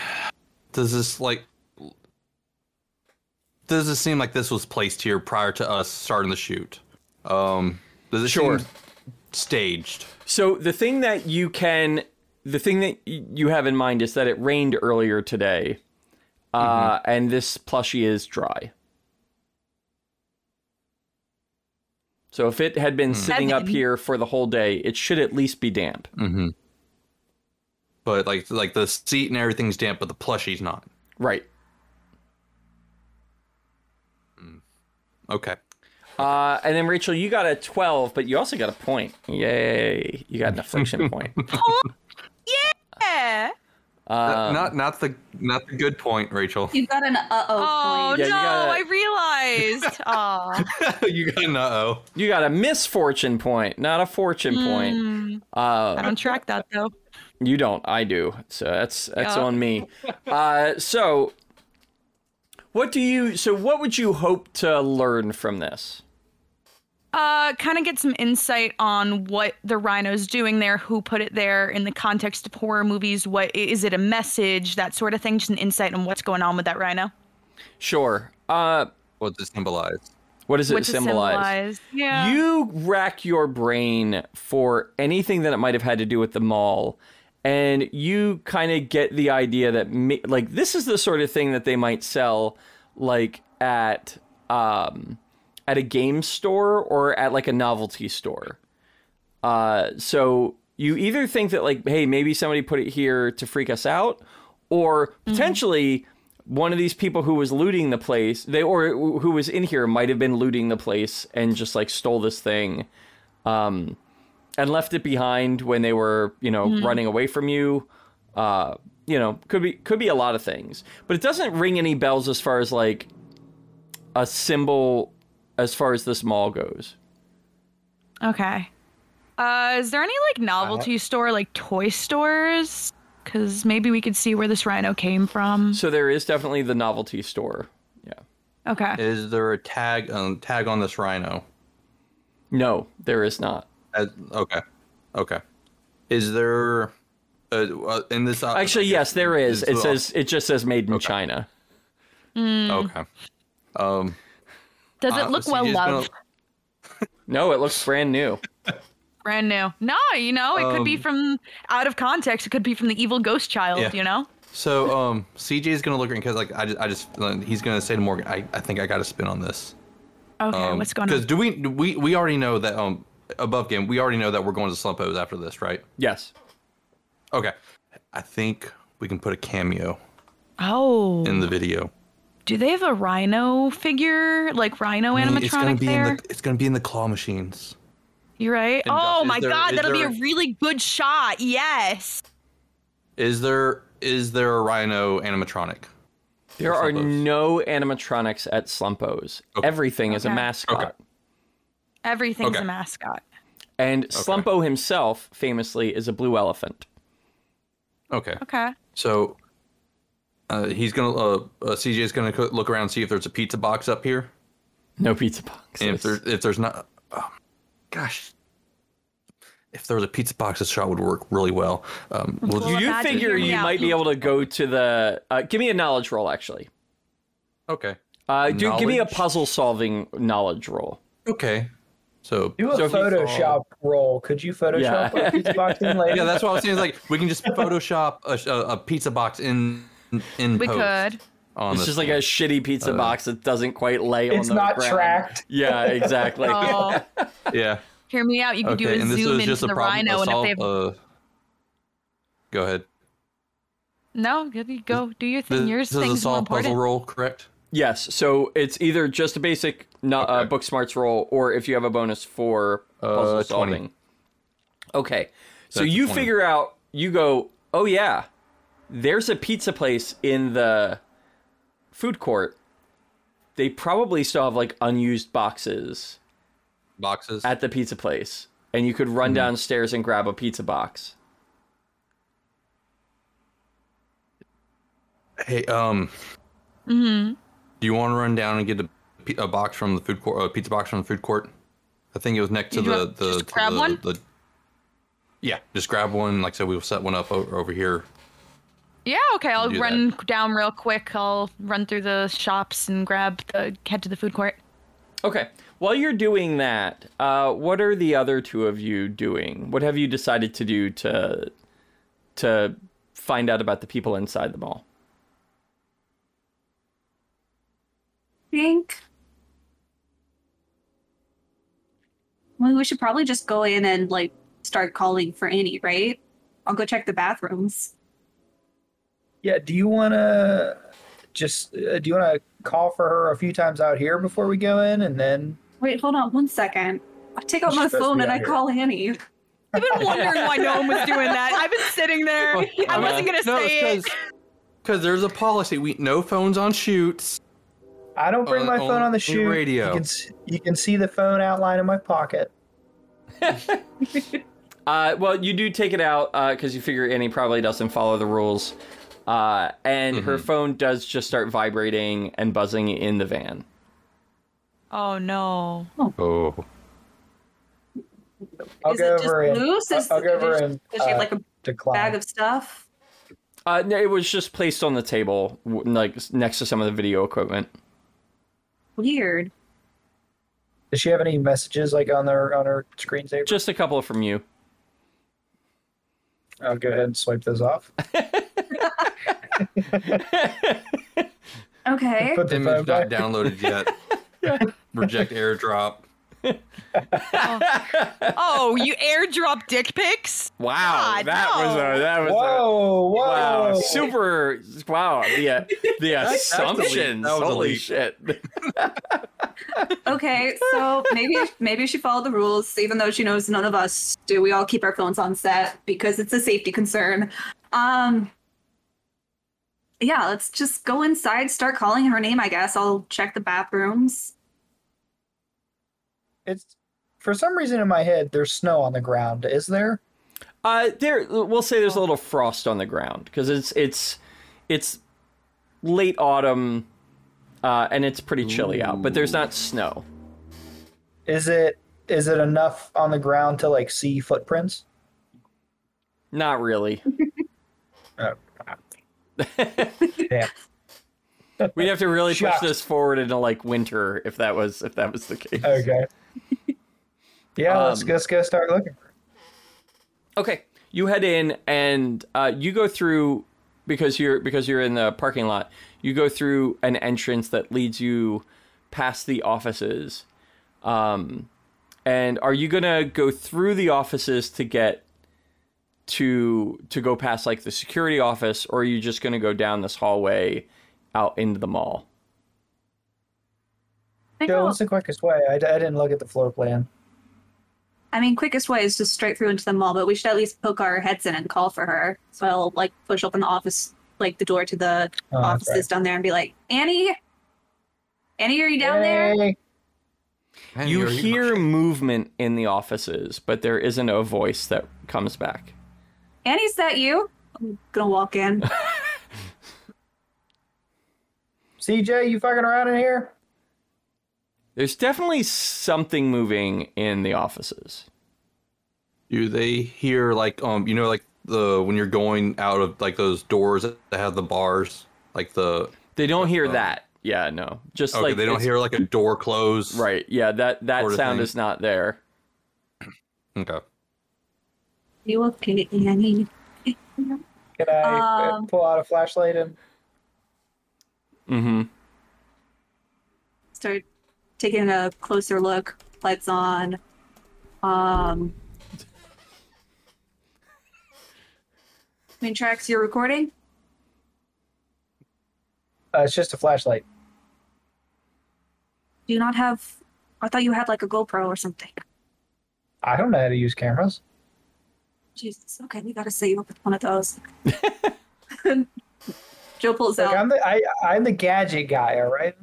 S5: does this like, does it seem like this was placed here prior to us starting the shoot? Um, does it
S1: Sure.
S5: seem staged?
S1: So the thing that you can, the thing that you have in mind is that it rained earlier today, uh, and this plushie is dry. So if it had been sitting up here for the whole day, it should at least be damp.
S5: Mm-hmm. But like, like the seat and everything's damp, but the plushie's not.
S1: Right.
S5: Okay.
S1: Uh, and then Rachel, you got a twelve, but you also got a point. Yay! You got an affliction point.
S2: Yeah.
S1: Um,
S5: not not the not the good point, Rachel.
S4: You got an uh
S2: Oh
S4: oh point.
S1: Yeah, you
S2: no!
S1: gotta-
S2: I realized. Oh.
S5: you got an uh oh.
S1: you got a misfortune point, not a fortune point.
S2: Mm,
S1: Uh,
S2: I don't track that though.
S1: You don't. I do. So that's that's
S2: Yeah.
S1: on me. Uh, so, what do you? So, what would you hope to learn from this?
S2: Uh, kind of get some insight on what the rhino's doing there, who put it there in the context of horror movies. What is it a message? That sort of thing. Just an insight on what's going on with that rhino.
S1: Sure. Uh,
S5: What does it symbolize?
S1: what does it
S2: What's
S1: symbolize?
S2: symbolize? Yeah.
S1: You rack your brain for anything that it might have had to do with the mall, and you kind of get the idea that like this is the sort of thing that they might sell like at um at a game store or at like a novelty store. Uh, so you either think that like, hey, maybe somebody put it here to freak us out, or potentially one of these people who was looting the place, they or who was in here might have been looting the place and just like stole this thing, um, and left it behind when they were you know running away from you. Uh, you know, could be could be a lot of things, but it doesn't ring any bells as far as like a symbol as far as this mall goes.
S2: Okay. Uh, is there any like novelty store, like toy stores? Because maybe we could see where this rhino came from.
S1: So there is definitely the novelty store. Yeah.
S2: Okay.
S5: Is there a tag um, tag on this rhino?
S1: No, there is not.
S5: Uh, okay, okay. Is there uh, uh, in this? Uh,
S1: Actually, yes, there is.
S5: is
S1: It
S5: the-
S1: says it just says made in
S5: Okay.
S1: China.
S5: Okay. Um,
S2: Does
S5: uh,
S2: it look
S5: CJ's
S2: well
S5: gonna-
S2: loved?
S1: No, it looks brand new.
S2: Brand new. No, you know, it could be
S5: Um,
S2: from out of context. It could be from the evil ghost child.
S5: Yeah.
S2: You know.
S5: So um, CJ is gonna look at because like I just I just uh, he's gonna say to Morgan, I, I think I got to spin on this.
S2: Okay. what's going
S5: Because
S2: on?
S5: do we do we we already know that um above game we already know that we're going to Slumpos after this, right?
S1: Yes.
S5: Okay. I think we can put a cameo
S2: Oh.
S5: in the video.
S2: Do they have a rhino figure, like rhino
S5: I mean, it's gonna
S2: animatronic
S5: be
S2: there?
S5: in the it's gonna be in the claw machines.
S2: You're right.
S5: And
S2: Oh
S5: Josh,
S2: my
S5: there-
S2: god, that'll be a really good shot. Yes.
S5: Is there is there a rhino animatronic?
S1: There are
S5: Slumpos.
S1: no animatronics at Slumpos.
S5: Okay.
S1: Everything is a mascot.
S5: Okay.
S2: Everything's
S5: Okay.
S2: a mascot.
S1: And Slumpo himself, famously, is a blue elephant.
S5: Okay.
S2: Okay.
S5: So uh, he's gonna uh, uh CJ's gonna look around and see if there's a pizza box up here.
S1: No pizza
S5: box. If there if there's not, oh, gosh, if there was a pizza box, this shot would work really well. Um, we'll
S2: Well,
S1: you do figure you might be able to go to the. Uh, give me a knowledge roll, actually.
S5: okay,
S1: Uh, do give me a puzzle solving knowledge roll.
S5: okay. So
S3: Do a
S1: So if you-
S3: Photoshop roll. Could you Photoshop
S1: Yeah.
S3: a pizza box in later?
S5: yeah, that's what I was saying. Like we can just Photoshop a, a, a pizza box in in
S2: We
S5: post
S2: could.
S5: on
S1: It's
S5: this
S1: just like a shitty pizza
S5: Uh,
S1: box that doesn't quite lay on
S3: It's
S1: the
S3: not
S1: ground.
S3: tracked.
S1: Yeah, exactly.
S2: Oh,
S5: yeah.
S2: hear me out. You can
S5: Okay,
S2: do a zoom
S5: was
S2: into
S5: just a
S2: the
S5: problem.
S2: rhino,
S5: a
S2: and if they have
S5: uh, go ahead.
S2: no, you go do your thing.
S5: This,
S2: Your
S5: this is a
S2: thing's
S5: solve puzzle roll, correct?
S1: Yes, so it's either just a basic no, uh, book smarts roll, or if you have a bonus for puzzle
S5: Uh, 20.
S1: solving. Okay, so
S5: That's
S1: you figure out. You go. Oh yeah, there's a pizza place in the food court. They probably still have like unused boxes
S5: Boxes.
S1: at the pizza place, and you could run
S5: Mm-hmm.
S1: downstairs and grab a pizza box.
S5: Hey, um,
S2: Mm-hmm.
S5: do you want to run down and get a, a box from the food court, a pizza box from the food court? I think it was next to the the.
S2: just grab
S5: the-
S2: one?
S5: the- yeah, just grab one. Like I said, we'll set one up over, over here.
S2: Yeah, okay. I'll
S5: do
S2: run down real quick. I'll run through the shops and grab the head to the food court.
S1: Okay. While you're doing that, uh, what are the other two of you doing? What have you decided to do to to find out about the people inside the mall?
S4: think. Well, we should probably just go in and like start calling for Annie, right? I'll go check the bathrooms.
S3: Yeah. Do you want to just uh, do you want to call for her a few times out here before we go in, and then
S4: Wait, hold on one second. I take out my phone and I
S3: here.
S4: call Annie.
S2: I've been wondering why no one was doing that. I've been sitting there. I wasn't gonna
S5: no,
S2: say it.
S5: Because there's a policy. We no phones on shoots.
S3: I don't bring
S5: On-
S3: my phone
S5: on-
S3: on the
S5: on
S3: shoot.
S5: radio.
S3: You can you can see the phone outline in my pocket.
S1: Uh, well, you do take it out because you figure Annie probably doesn't follow the rules, uh, and her
S5: Mm-hmm.
S1: phone does just start vibrating and buzzing in the van.
S2: Oh no.
S5: Oh,
S3: I'll
S4: Is
S3: go
S4: it just
S3: over
S4: loose? Is,
S3: I'll go over
S4: does-
S3: and
S4: does she have
S3: uh,
S4: like a
S3: decline.
S4: bag of stuff?
S1: Uh, no, it was just placed on the table, like next to some of the video equipment.
S4: Weird.
S3: Does she have any messages like on her on her screensaver?
S1: Just a couple from you.
S3: I'll go ahead and swipe those off.
S4: Okay.
S3: Put the
S5: image not downloaded yet. Reject airdrop.
S2: Oh, you airdrop dick pics?
S1: Wow,
S2: God,
S1: that was a that was a,
S3: Whoa, whoa!
S1: Wow, super! Wow, the uh, the
S5: that's a leap.
S1: assumptions.
S5: That was
S1: Holy
S5: leap.
S1: shit!
S4: Okay, so maybe maybe she followed the rules, even though she knows none of us do. We all keep our phones on set because it's a safety concern. Um, yeah, let's just go inside, start calling her name. I guess I'll check the bathrooms.
S3: It's for some reason in my head, there's snow on the ground. Is there?
S1: Uh, there, we'll say there's a little frost on the ground because it's it's it's late autumn, uh, and it's pretty chilly out. But there's not snow.
S3: Is it is it enough on the ground to like see footprints?
S1: Not really.
S3: Oh. Damn.
S1: We'd have to really push this forward into like winter if that was if that was the case.
S3: Okay. Yeah, let's
S1: Um,
S3: let's go start looking.
S1: Okay, you head in and uh, you go through because you're because you're in the parking lot. You go through an entrance that leads you past the offices. Um, and are you gonna go through the offices to get to to go past like the security office, or are you just gonna go down this hallway out into the mall?
S4: I,
S3: Joe,
S4: know.
S3: what's the quickest way? I, I didn't look at the floor plan.
S4: I mean, quickest way is just straight through into the mall, but we should at least poke our heads in and call for her. So I'll like push open the office, like the door to the
S3: Oh, that's
S4: offices down there, and be like, Annie, Annie, are you down
S3: right.
S4: there?
S3: Hey,
S5: Hey,
S1: You
S5: are
S1: hear movement in the offices, but there isn't a voice that comes back.
S4: Annie, is that you? I'm gonna walk in.
S3: CJ, you fucking around in here?
S1: There's definitely something moving in the offices.
S5: Do they hear like um you know like the when you're going out of like those doors that have the bars like the
S1: They don't hear
S5: Um,
S1: that. Yeah, no. Just
S5: okay
S1: like
S5: they don't hear like a door close
S1: Right. Yeah, that that
S5: Sort of
S1: sound
S5: thing.
S1: is not there.
S5: okay
S4: you okay, Annie?
S3: Can I uh,
S4: Um,
S3: pull out a flashlight and
S1: Mm-hmm.
S4: Start taking a closer look. Lights on. Um. Main tracks you're recording?
S3: uh, it's just a flashlight.
S4: Do you not have? I thought you had like a GoPro or something.
S3: I don't know how to use cameras.
S4: Jesus. Okay, we gotta set you up with one of those. Joe pulls
S3: Like,
S4: out.
S3: I'm the I, I'm the gadget guy. All right.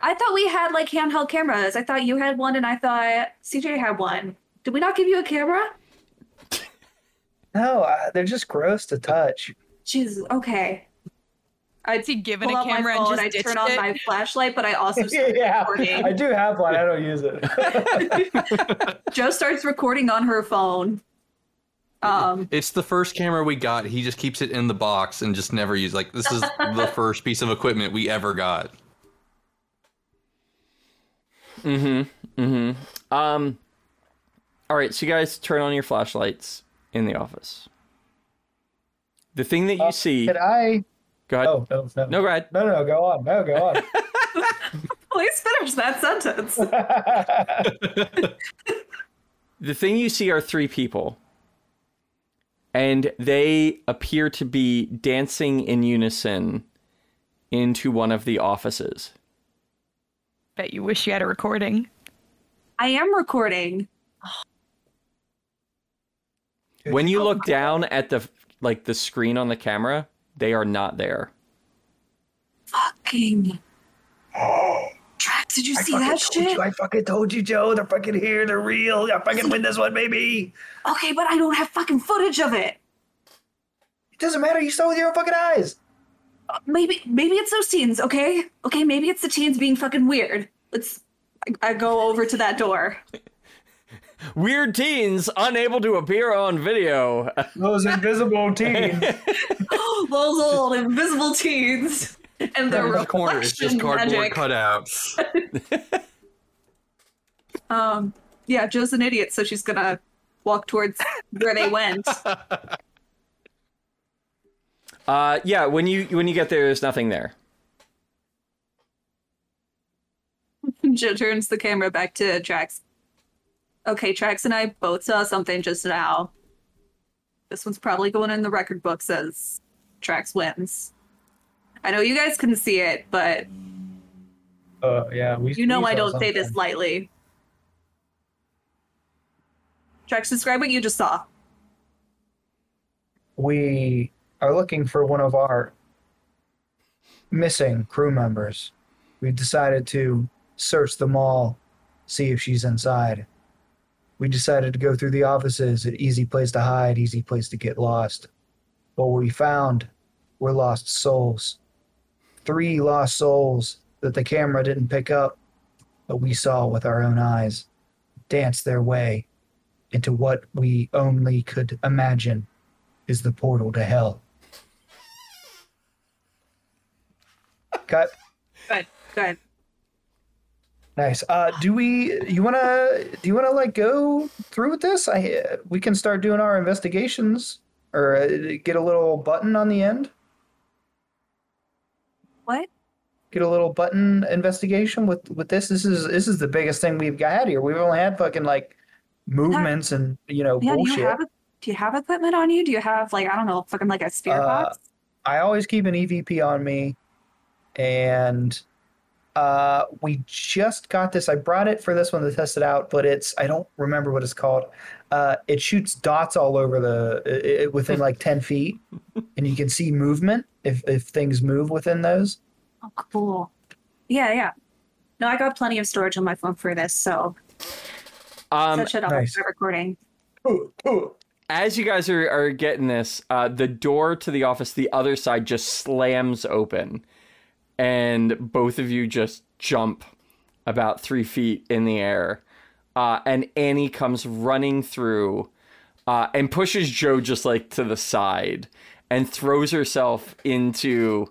S4: I thought we had like handheld cameras. I thought you had one, and I thought CJ had one. Did we not give you a camera?
S3: No, uh, they're just gross to touch.
S4: Jesus. Okay.
S2: I'd he given
S4: pull
S2: a camera and just
S4: I
S2: ditched
S4: turn on
S2: it?
S4: my flashlight, but I also start
S3: yeah,
S4: recording.
S3: I do have one. I don't use it.
S4: Joe starts recording on her phone. Um,
S5: it's the first camera we got he just keeps it in the box and just never use like this is the first piece of equipment we ever got
S1: Mm-hmm. Mm-hmm. Um All right, so you guys turn on your flashlights in the office. The thing that you
S3: Uh,
S1: see
S3: Can I?
S1: Go ahead.
S3: Oh no, no,
S1: No, go ahead.
S3: no, no, no, go on. No, go on.
S4: please finish that sentence.
S1: The thing you see are three people. And they appear to be dancing in unison into one of the offices.
S2: Bet you wish you had a recording.
S4: I am recording.
S1: When you look down at the like the screen on the camera, they are not there.
S4: Fucking. Trax, did you
S3: I
S4: see that shit?
S3: you. I fucking told you, Joe. They're fucking here. They're real. I fucking win this one, baby.
S4: Okay, but I don't have fucking footage of it.
S3: It doesn't matter. You saw with your own fucking eyes.
S4: Uh, Maybe, maybe it's those teens. Okay, okay, maybe it's the teens being fucking weird. Let's. I, I go over to that door.
S1: Weird teens unable to appear on video.
S3: Those invisible teens.
S4: Those old invisible teens and their
S5: the corner it's just
S4: reflection
S5: cardboard
S4: magic.
S5: cutouts
S4: Um, yeah, Joe's an idiot, so she's gonna walk towards where they went.
S1: Uh yeah, when you when you get there there's nothing there.
S4: Joe turns the camera back to Trax. Okay, Trax and I both saw something just now. This one's probably going in the record books as Trax wins. I know you guys couldn't see it, but
S3: Oh yeah, we.
S4: you know
S3: we
S4: I don't say this
S3: something.
S4: lightly. Trax, describe what you just saw.
S3: We are looking for one of our missing crew members. We've decided to search the mall, see if she's inside. we decided to go through the offices. An easy place to hide, easy place to get lost. But what we found were lost souls. Three lost souls that the camera didn't pick up, but we saw with our own eyes dance their way into what we only could imagine is the portal to hell. Cut.
S4: Good, good.
S3: Nice. Uh, do we? You wanna? Do you wanna like go through with this? I we can start doing our investigations, or uh, get a little button on the end.
S4: What?
S3: Get a little button investigation with with this. This is this is the biggest thing we've got here. We've only had fucking like movements and you know
S4: Yeah, do
S3: bullshit.
S4: you have do you have equipment on you? Do you have like I don't know, fucking like a spirit
S3: Uh,
S4: box?
S3: I always keep an EVP on me, and uh, we just got this. I brought it for this one to test it out, but it's I don't remember what it's called. Uh, it shoots dots all over the i i within like ten feet, and you can see movement if if things move within those.
S4: Oh, cool. Yeah, yeah. No, I got plenty of storage on my phone for this, so
S1: Um,
S4: set shit up
S3: nice.
S4: for recording.
S1: as you guys are, are getting this, uh, the door to the office, the other side, just slams open, and both of you just jump about three feet in the air. Uh, and Annie comes running through uh, and pushes Joe just like to the side and throws herself into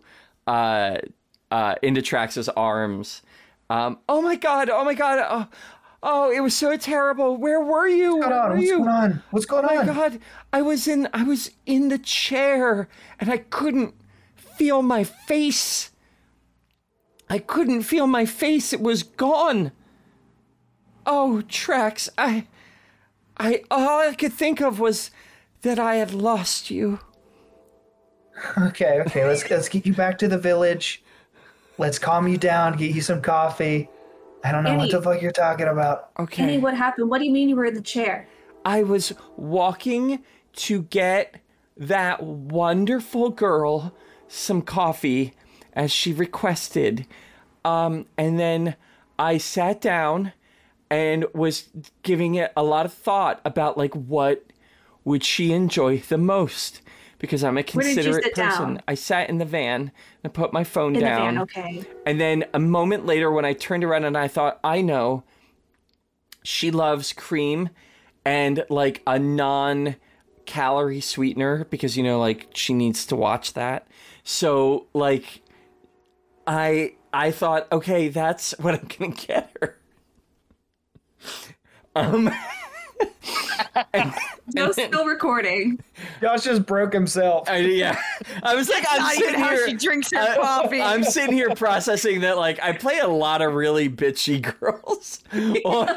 S1: uh, uh, into Trax's arms. Um, oh my god! Oh my god! Oh, oh, it was so terrible. Where were you?
S3: What's
S1: Where
S3: going on?
S1: were
S3: What's
S1: you?
S3: going on? What's going
S1: Oh my
S3: on?
S1: god, I was in I was in the chair and I couldn't feel my face. I couldn't feel my face. It was gone. Oh, Trax, I I all I could think of was that I had lost you.
S3: Okay, okay. Let's let's get you back to the village. Let's calm you down. Get you some coffee. I don't know what the fuck you're talking about.
S1: Okay.
S4: Annie, what happened? What do you mean you were in the chair?
S1: I was walking to get that wonderful girl some coffee as she requested. Um, and then I sat down and was giving it a lot of thought about like what would she enjoy the most because I'm a
S4: Where did you
S1: considerate person.
S4: down?
S1: I sat in the van and put my phone
S4: In
S1: down.
S4: the van, okay.
S1: And then a moment later, when I turned around and I thought, I know, she loves cream and like a non calorie sweetener because, you know, like she needs to watch that. So, like, I. I thought, okay, that's what I'm gonna get her. Um,
S4: No, still recording.
S3: Josh just broke himself.
S1: I, yeah, I was like, I'm
S2: Not
S1: sitting
S2: even how
S1: here.
S2: she drinks her
S1: I-
S2: coffee.
S1: I'm sitting here processing that like I play a lot of really bitchy girls. on,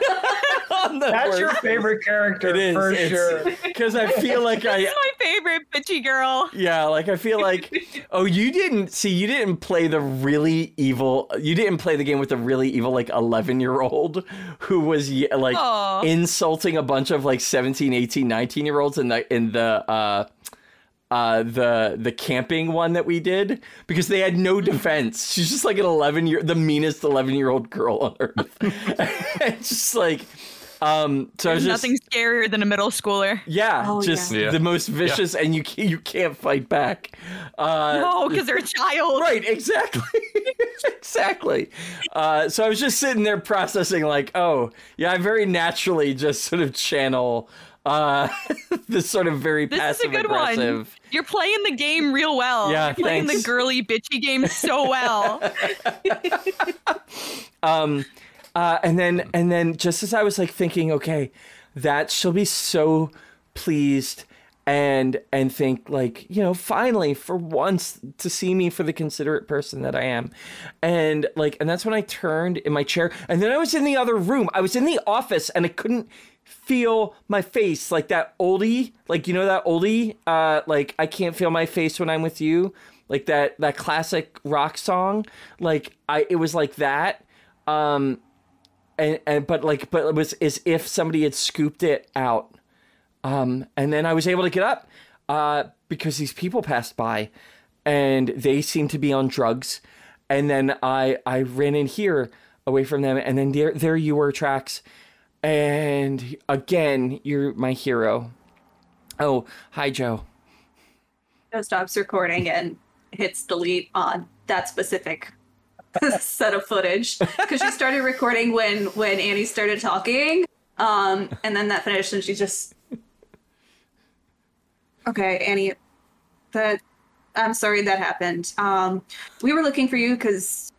S1: on the
S3: That's your
S1: worst-
S3: favorite character
S1: It is
S3: for sure.
S1: because I feel like I
S2: This my favorite bitchy girl.
S1: yeah like I feel like oh you didn't see you didn't play the really evil you didn't play the game with the really evil like 11 year old who was like
S2: Aw.
S1: insulting a bunch of like 17 18 19 year olds in the in the uh uh the the camping one that we did because they had no defense. She's just like an 11 year the meanest 11 year old girl on earth. It's just like um so I was
S2: There's
S1: just
S2: nothing scarier than a middle schooler.
S1: yeah
S4: Oh,
S1: just
S5: yeah.
S1: the most vicious and you can't, you can't fight back uh
S2: No, because they're a child.
S1: Right, exactly. exactly. Uh, so I was just sitting there processing, like, oh, yeah, I very naturally just sort of channel uh, this sort of very
S2: This is a
S1: passive
S2: good
S1: aggressive.
S2: one. You're playing the game real well.
S1: Yeah,
S2: You're playing
S1: thanks.
S2: the girly bitchy game so well.
S1: Um, uh, and then and then just as I was like thinking, okay, that she'll be so pleased and and think like you know finally for once to see me for the considerate person that I am. And like and that's when I turned in my chair. And then I was in the other room. I was in the office and I couldn't feel my face. Like that oldie like you know that oldie uh like I can't feel my face when I'm with you. Like that that classic rock song. Like I it was like that. Um and and but like but it was as if somebody had scooped it out um and then I was able to get up uh because these people passed by and they seemed to be on drugs and then I I ran in here away from them and then there there you were Trax And again, you're my hero. Oh, hi, Joe.
S4: Joe stops recording and hits delete on that specific set of footage because she started recording when when Annie started talking, um, and then that finished, and she just okay, Annie, that I'm sorry that happened. Um, we were looking for you because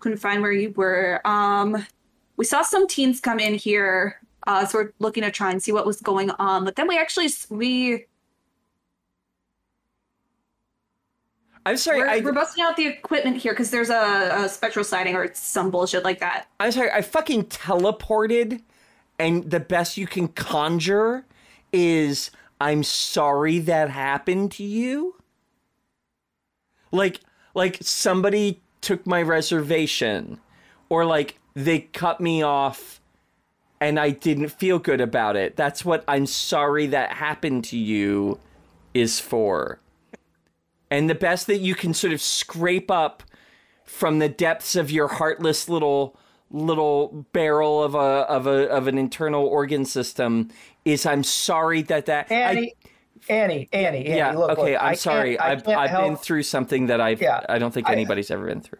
S4: couldn't find where you were. Um, we saw some teens come in here, uh, so we're looking to try and see what was going on. But then we actually we
S1: I'm sorry.
S4: we're,
S1: I,
S4: we're busting out the equipment here because there's a, a spectral sighting or some bullshit like that.
S1: I'm sorry. I fucking teleported, and the best you can conjure is I'm sorry that happened to you. Like, like somebody took my reservation, or like they cut me off, and I didn't feel good about it. That's what I'm sorry that happened to you is for. And the best that you can sort of scrape up from the depths of your heartless little little barrel of a of a of an internal organ system is I'm sorry that that
S3: Annie, Annie, Annie, Annie.
S1: I, yeah
S3: look,
S1: okay
S3: look,
S1: I'm
S3: I
S1: sorry
S3: I
S1: I've I've been through something that I've
S3: Yeah,
S1: I don't think
S3: I-
S1: anybody's ever been through.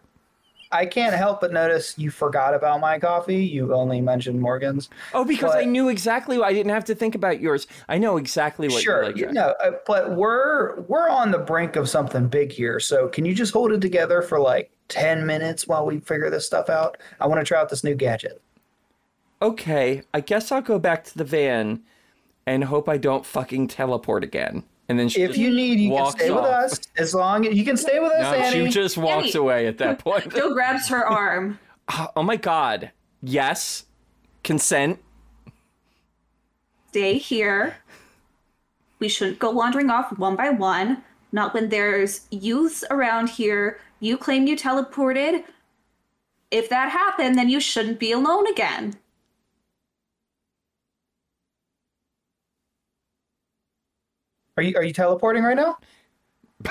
S3: I can't help but notice you forgot about my coffee. You only mentioned Morgan's.
S1: Oh, because I knew exactly. I didn't have to think about yours. I know exactly what
S3: sure,
S1: you're like.
S3: you know, uh, but we're we're on the brink of something big here. So can you just hold it together for like ten minutes while we figure this stuff out? I want to try out this new gadget.
S1: Okay, I guess I'll go back to the van and hope I don't fucking teleport again. And then she
S3: If you need, you can
S1: walks
S3: stay with us as long as you can stay with us,
S1: No,
S3: Annie.
S1: she just walks
S4: Annie.
S1: away at that point.
S4: Joe grabs her arm.
S1: oh my god. Yes. Consent.
S4: Stay here. We shouldn't go wandering off one by one. Not when there's youths around here. You claim you teleported. If that happened, then you shouldn't be alone again.
S3: Are you are you teleporting right now?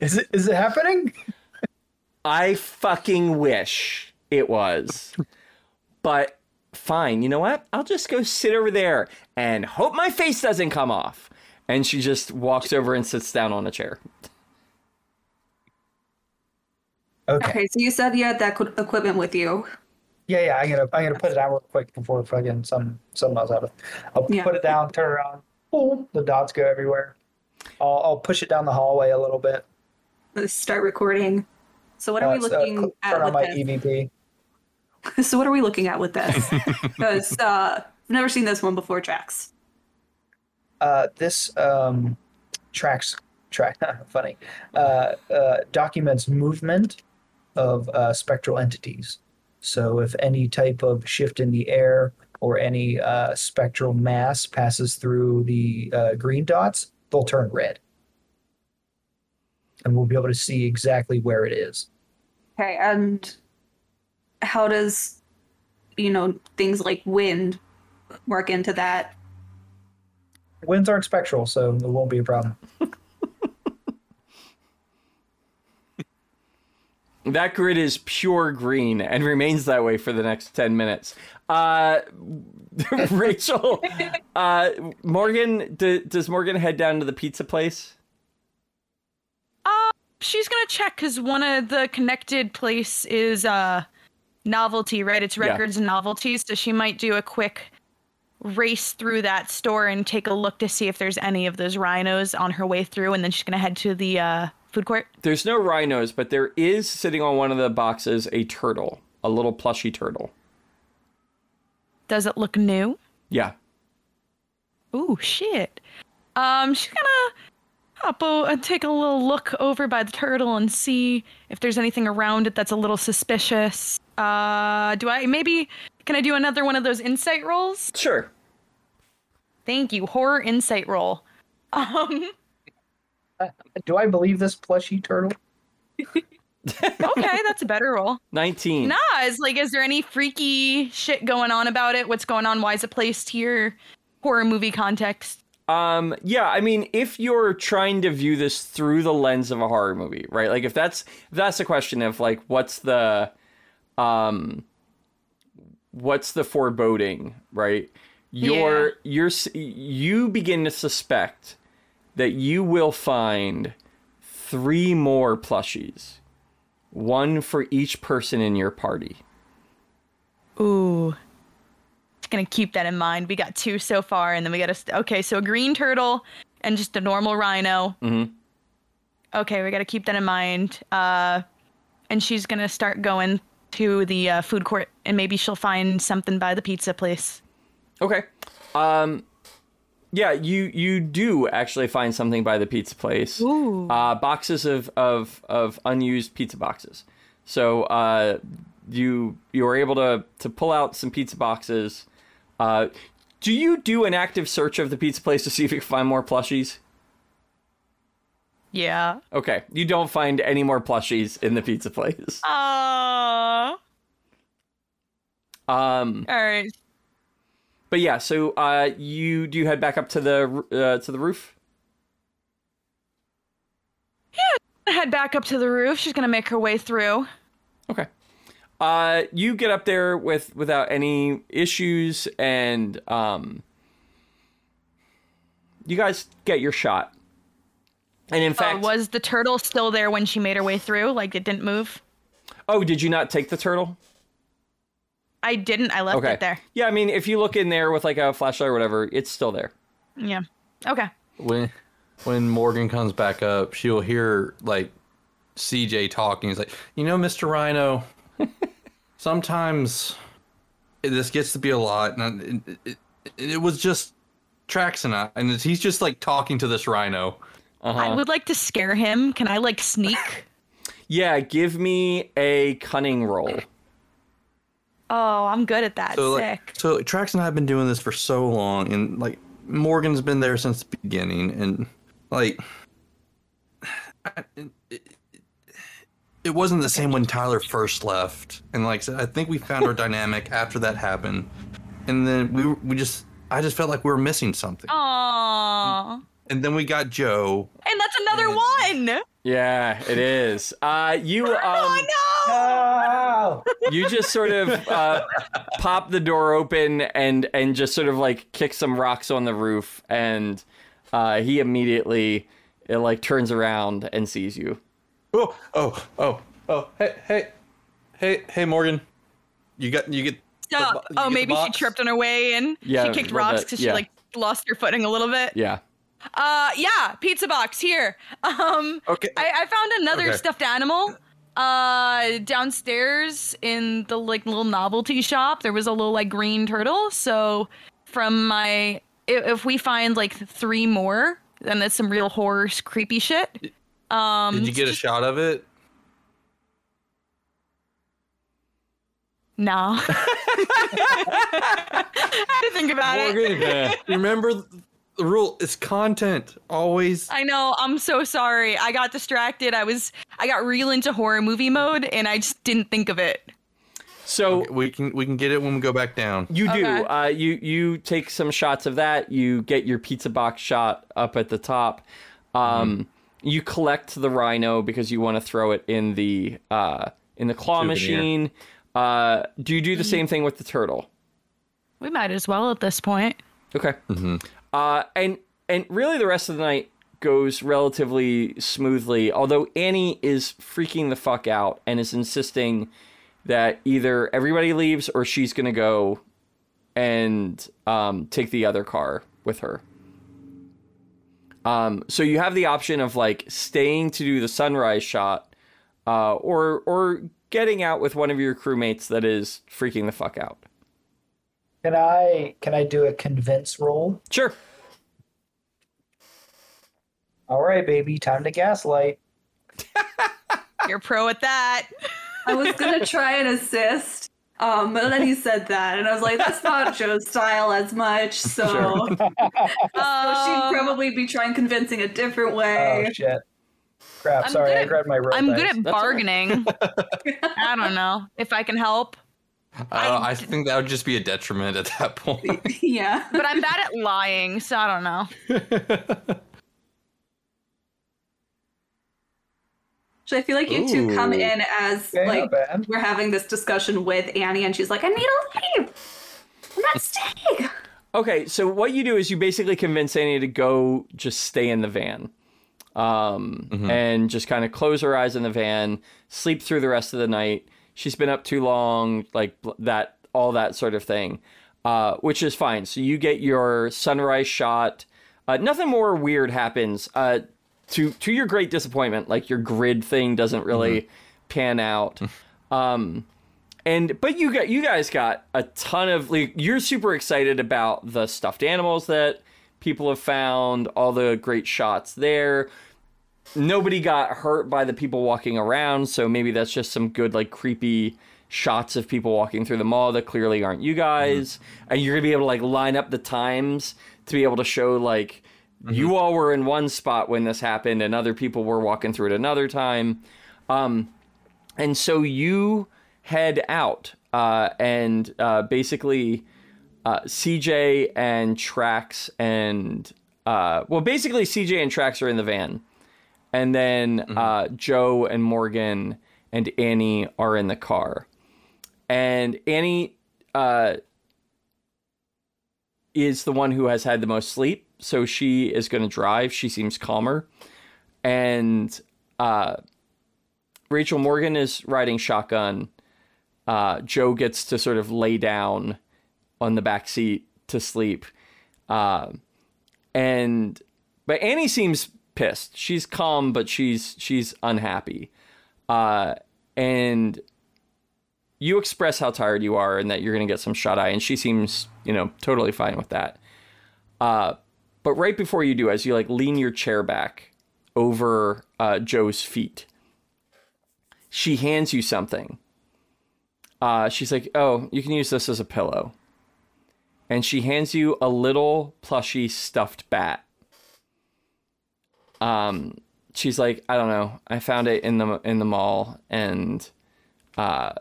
S3: is it is it happening?
S1: I fucking wish it was. But fine, you know what? I'll just go sit over there and hope my face doesn't come off. And she just walks over and sits down on a chair.
S3: Okay.
S4: Okay, so you said you had that equipment with you.
S3: Yeah, yeah. I'm gonna I'm gonna put it down real quick before fucking some something else happens. I'll
S4: Yeah.
S3: put it down, turn around. Boom. The dots go everywhere. I'll I'll push it down the hallway a little bit.
S4: Let's start recording. So what are we
S3: Uh, so
S4: looking
S3: cl-
S4: at
S3: turn on
S4: with
S3: my
S4: this?
S3: EVP.
S4: So what are we looking at with this? Because uh, I've never seen this one before, Trax.
S3: Uh, this um, tracks track funny uh, uh, documents movement of uh, spectral entities. So if any type of shift in the air or any uh, spectral mass passes through the uh, green dots, they'll turn red, and we'll be able to see exactly where it is.
S4: Okay, and how does you know things like wind work into that?
S3: Winds aren't spectral, so it won't be a problem.
S1: That grid is pure green and remains that way for the next 10 minutes. Uh, Rachel, uh, Morgan, d- does Morgan head down to the pizza place?
S2: Uh, she's gonna check because one of the connected place is uh novelty, right? It's
S1: Yeah.
S2: records and novelties, so she might do a quick race through that store and take a look to see if there's any of those rhinos on her way through, and then she's gonna head to the uh, food court.
S1: There's no rhinos, but there is sitting on one of the boxes a turtle, a little plushy turtle.
S2: Does it look new?
S1: Yeah.
S2: Ooh, shit. Um, she's gonna hop o- and take a little look over by the turtle and see if there's anything around it that's a little suspicious. Uh, do I maybe can I do another one of those insight rolls?
S1: Sure.
S2: Thank you. Horror insight roll. Um,
S3: Do I believe this plushy turtle?
S2: okay, that's a better roll.
S1: 19.
S2: Nah, it's like, is there any freaky shit going on about it? What's going on? Why is it placed here? Horror movie context.
S1: Um, yeah, I mean, if you're trying to view this through the lens of a horror movie, right? Like if that's if that's the question of like what's the um, what's the foreboding, right? You're you're you begin to suspect that you will find three more plushies, one for each person in your party.
S2: Ooh. Gonna keep that in mind. We got two so far, and then we got a. St- okay, so a green turtle and just a normal rhino.
S1: Mhm.
S2: Okay, we gotta keep that in mind. Uh, and she's gonna start going to the uh, food court, and maybe she'll find something by the pizza place.
S1: Okay. Um yeah, you you do actually find something by the pizza place.
S2: Ooh.
S1: Uh boxes of of of unused pizza boxes. So uh you you were able to to pull out some pizza boxes. Uh do you do an active search of the pizza place to see if you can find more plushies?
S2: Yeah.
S1: Okay, you don't find any more plushies in the pizza place.
S2: Aww.
S1: Um,
S2: All right.
S1: But yeah, so uh, you do you head back up to the uh, to the roof?
S2: Yeah, head back up to the roof. She's gonna make her way through.
S1: Okay. Uh, you get up there with without any issues, and um, you guys get your shot. And in
S2: Uh,
S1: fact,
S2: was the turtle still there when she made her way through? Like it didn't move?
S1: oh, did you not take the turtle?
S2: I didn't. I left
S1: Okay.
S2: it there.
S1: Yeah, I mean, if you look in there with like a flashlight or whatever, it's still there.
S2: Yeah. Okay.
S5: when when Morgan comes back up, she'll hear like CJ talking. He's like, you know, Mr. Rhino, sometimes this gets to be a lot, and it, it, it, it was just Trax and I, and he's just like talking to this rhino.
S1: Uh-huh.
S2: I would like to scare him. Can I like sneak?
S1: Yeah, give me a cunning roll.
S2: Oh, I'm good at that.
S5: So
S2: Sick.
S5: like, so like, Trax and I have been doing this for so long, and like Morgan's been there since the beginning, and like I- it, it, wasn't the same when Tyler first left, and like I think we found our dynamic after that happened, and then we we just I just felt like we were missing something,
S2: Aww.
S5: and then we got Joe.
S2: And that's another one.
S1: Yeah, it is. Uh, you um,
S2: oh no.
S3: Oh,
S1: you just sort of uh, pop the door open and and just sort of like kick some rocks on the roof, and uh, he immediately it like turns around and sees you.
S5: Oh oh oh oh hey hey hey hey Morgan, you got you get.
S2: So,
S5: the bo- you
S2: oh,
S5: get the
S2: maybe she tripped on her way in.
S1: Yeah,
S2: she kicked rocks because
S1: yeah.
S2: she like lost her footing a little bit.
S1: Yeah.
S2: Uh, yeah, pizza box here. Um,
S5: Okay.
S2: I, I found another
S5: Okay.
S2: stuffed animal. Uh, downstairs in the like little novelty shop, there was a little like green turtle. So, from my, if, if we find like three more, then that's some real horror, creepy shit. Um,
S5: Did you get a shot of it?
S2: No. I had to think about it.
S5: Morgan, remember the rule is content always.
S2: I know. I'm so sorry. I got distracted. I was I got real into horror movie mode and I just didn't think of it.
S1: So
S5: We can we can get it when we go back down.
S1: you do.
S2: Okay.
S1: Uh, you you take some shots of that. You get your pizza box shot up at the top. Um, You collect the rhino because you want to throw it in the uh, in the claw
S5: Souvenir.
S1: machine. Uh, do you do the same thing with the turtle?
S2: We might as well at this point.
S1: Okay. Uh, and and really, the rest of the night goes relatively smoothly. Although Annie is freaking the fuck out and is insisting that either everybody leaves or she's gonna go and um, take the other car with her. Um, so you have the option of like staying to do the sunrise shot, uh, or or getting out with one of your crewmates that is freaking the fuck out.
S3: Can I can I do a convince roll?
S1: Sure.
S3: All right, baby, time to gaslight.
S2: You're pro at that.
S4: I was gonna try and assist, um, but then he said that, and I was like, "That's not Joe's style as much." So,
S1: Sure.
S4: so she'd probably be trying convincing a different way.
S3: Oh shit! Crap!
S2: I'm
S3: Sorry,
S2: good
S3: I
S2: at-
S3: grabbed my roll
S2: I'm
S3: dice.
S2: good at
S1: That's all right.
S2: bargaining. I don't know if I can help,
S5: Uh, I think that would just be a detriment at that point.
S4: yeah.
S2: but I'm bad at lying, so I don't know.
S4: So I feel like you two come in as
S3: Yeah,
S4: like we're having this discussion with Annie, and she's like, "I need to leave. I'm not staying."
S1: Okay, so what you do is you basically convince Annie to go just stay in the van. Um, and just kind of close her eyes in the van, sleep through the rest of the night. She's been up too long, like that, all that sort of thing, uh, which is fine. So you get your sunrise shot. Uh, nothing more weird happens. Uh, to to your great disappointment, like your grid thing doesn't really pan out. Um, and but you got you guys got a ton of like you're super excited about the stuffed animals that people have found, all the great shots there. Nobody got hurt by the people walking around, so maybe that's just some good like creepy shots of people walking through the mall that clearly aren't you guys. And you're gonna be able to like line up the times to be able to show like you all were in one spot when this happened and other people were walking through it another time. Um and so you head out uh, and uh, basically uh, CJ and Trax and uh, well, basically CJ and Trax are in the van, and then uh, Joe and Morgan and Annie are in the car, and Annie uh, is the one who has had the most sleep, so she is going to drive. She seems calmer, and uh, Rachel Morgan is riding shotgun. Uh, Joe gets to sort of lay down on the back seat to sleep. Uh, and but Annie seems pissed. She's calm, but she's she's unhappy. Uh, and you express how tired you are and that you're gonna get some shut eye, and she seems you know totally fine with that. Uh, but right before you do, as you like lean your chair back over uh, Joe's feet, she hands you something. Uh, she's like, "Oh, you can use this as a pillow," and she hands you a little plushy stuffed bat. Um, she's like, "I don't know. I found it in the in the mall, and uh,